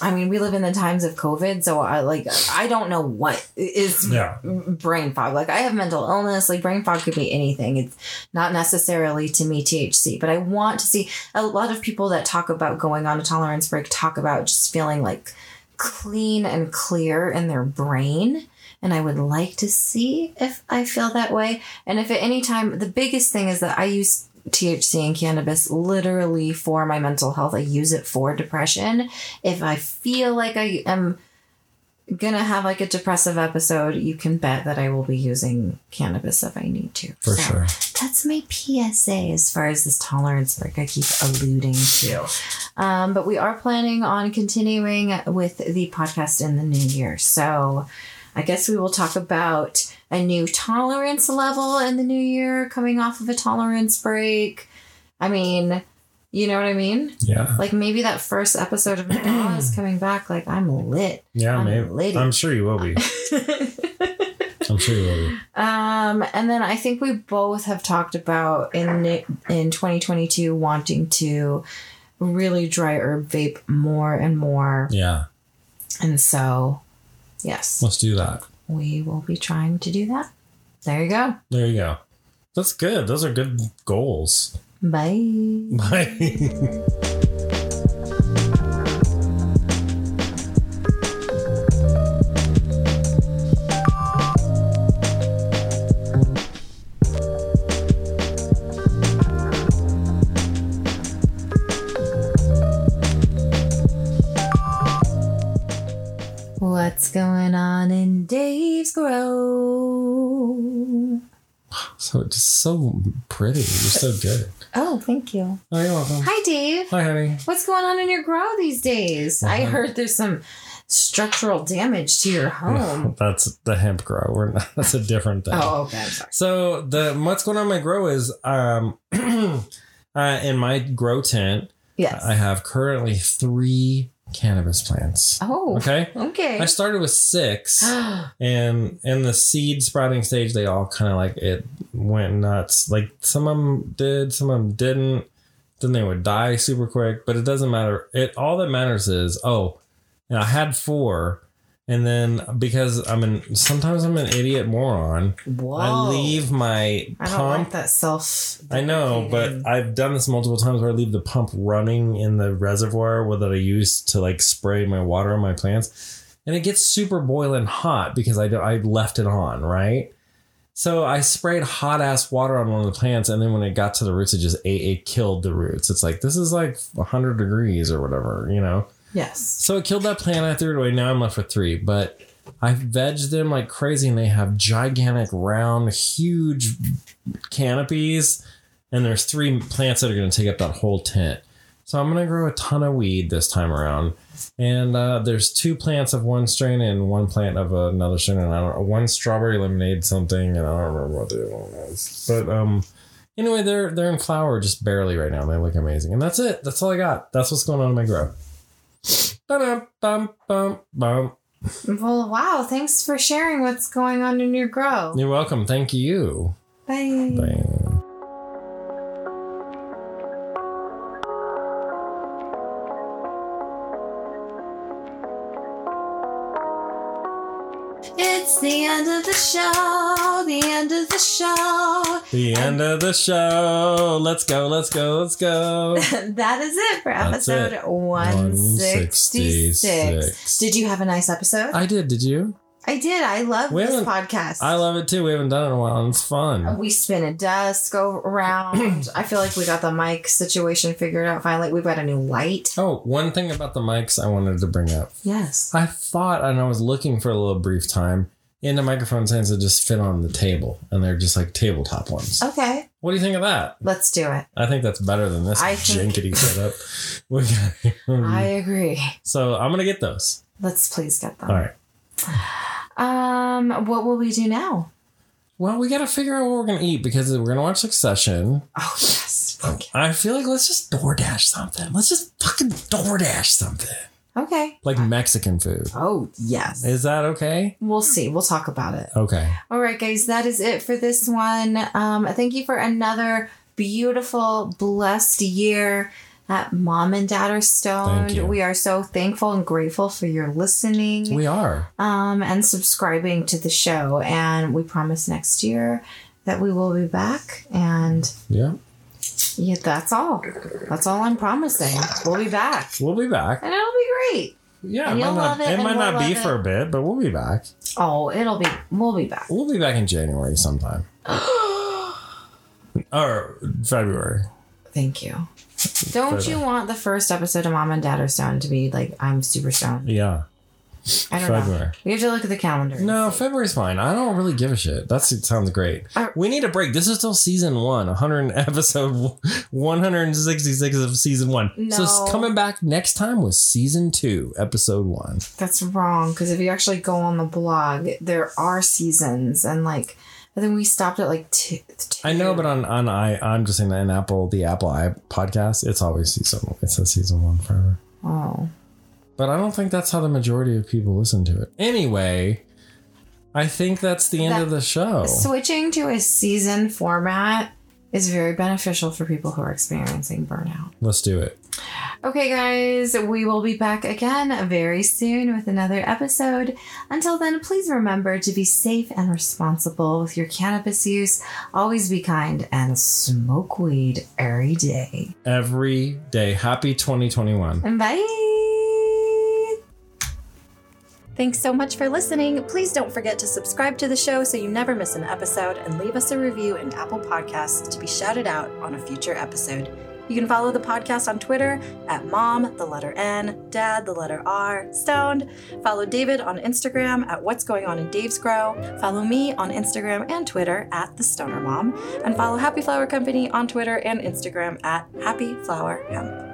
I mean, we live in the times of COVID, so I like I don't know what is Yeah. brain fog. Like I have mental illness, like brain fog could be anything. It's not necessarily to me THC, but I want to see a lot of people that talk about going on a tolerance break talk about just feeling like clean and clear in their brain. And I would like to see if I feel that way. And if at any time, the biggest thing is that I use THC and cannabis literally for my mental health. I use it for depression. If I feel like I am gonna have like a depressive episode, you can bet that I will be using cannabis if I need to. For So, sure. That's my PSA as far as this tolerance break I keep alluding to. Um, but we are planning on continuing with the podcast in the new year. So I guess we will talk about a new tolerance level in the new year coming off of a tolerance break. I mean, you know what I mean? Yeah. Like maybe that first episode of Madonna is coming back like I'm lit. Yeah, I'm maybe. litty. I'm sure you will be. I'm sure you will be. Um, and then I think we both have talked about in in 2022 wanting to really dry herb vape more and more. Yeah. And so, yes, Let's do that. we will be trying to do that. There you go. There you go. That's good. Those are good goals. Bye. Bye. What's going on in Dave's Grow? so just so pretty. You're so good. Oh, thank you. Oh, you're welcome. Hi, Dave. Hi, honey. What's going on in your grow these days? I Uh-huh. heard there's some structural damage to your home. That's the hemp grow. We're not, that's a different thing. oh, okay. I'm sorry. So the what's going on in my grow is um uh, in my grow tent Yes. I have currently three cannabis plants. oh, Okay. okay. I started with six and in the seed sprouting stage they all kind of like it went nuts. Like some of them did, some of them didn't. Then they would die super quick, but it doesn't matter. It all that matters is oh, and I had four and then because I'm an sometimes I'm an idiot moron. Whoa. I leave my I don't pump. like that self. I know, but I've done this multiple times where I leave the pump running in the reservoir where that I use to like spray my water on my plants, and it gets super boiling hot because I I left it on right. So I sprayed hot ass water on one of the plants, and then when it got to the roots, it just ate, it killed the roots. It's like this is like hundred degrees or whatever, you know. Yes. So it killed that plant. I threw it away. Now I'm left with three, but I vegged them like crazy, and they have gigantic, round, huge canopies. And there's three plants that are going to take up that whole tent. So I'm going to grow a ton of weed this time around. And uh, there's two plants of one strain and one plant of another strain. And I don't know, one strawberry lemonade something, and I don't remember what the other one is. But um, anyway, they're they're in flower just barely right now. They look amazing, and that's it. That's all I got. That's what's going on in my grow. Well, wow. Thanks for sharing what's going on in your grow. You're welcome. Thank you. Bye. Bye. The end of the show. The end of the show. The end of the show. Let's go. Let's go. Let's go. that is it for episode it. 166. 166. Did you have a nice episode? I did. Did you? I did. I love We this podcast. I love it too. We haven't done it in a while. and It's fun. We spin a desk, go around. I feel like we got the mic situation figured out finally. We've got a new light. Oh, one thing about the mics I wanted to bring up. Yes. I thought, and I was looking for a little brief time, in the microphone stands that just fit on the table, and they're just like tabletop ones. Okay. What do you think of that? Let's do it. I think that's better than this I think- jinkety setup. I agree. so I'm gonna get those. Let's please get them. All right. Um, what will we do now? Well, we got to figure out what we're gonna eat because we're gonna watch Succession. Oh yes. Okay. I feel like let's just DoorDash something. Let's just fucking DoorDash something Okay. like Mexican food. Oh yes. Is that okay? We'll see. We'll talk about it. Okay. All right, guys, that is it for this one. Um, thank you for another beautiful, blessed year at Mom and Dad Are Stoned. We are so thankful and grateful for your listening We are. um, and subscribing to the show. And we promise next year that we will be back. And Yeah. Yeah, that's all. That's all I'm promising. We'll be back. We'll be back. And it'll be great. Yeah, And it might not, it, it might we'll not be for a bit, but we'll be back. Oh, it'll be. We'll be back. We'll be back in January sometime. or February. Thank you. Don't you want the first episode of Mom and Dad are stoned to be like I'm super stoned? Yeah. I don't February. know. We have to look at the calendar. No. February's fine. I don't really give a shit. That sounds great. Uh, we need a break. This is still season one, 100 episode 166 of season one. So it's coming back next time with season two, episode one. That's wrong because if you actually go on the blog, there are seasons and like I think we stopped at like two. two. I know, but on on I I'm just saying that in Apple the Apple i podcast, it's always season. It says season one forever. oh, But I don't think that's how the majority of people listen to it. Anyway, I think that's the end That- of the show. switching to a season format is very beneficial for people who are experiencing burnout. Let's do it. Okay, guys, we will be back again very soon with another episode. Until then, please remember to be safe and responsible with your cannabis use. Always be kind and smoke weed every day. Every day. Happy 2021. And bye. Thanks so much for listening. Please don't forget to subscribe to the show so you never miss an episode and leave us a review in Apple Podcasts to be shouted out on a future episode. You can follow the podcast on Twitter at mom, the letter N, dad, the letter R, stoned. Follow David on Instagram at what's going on in Dave's Grow. Follow me on Instagram and Twitter at the Stoner Mom. And follow Happy Flower Company on Twitter and Instagram at Happy Flower Hemp.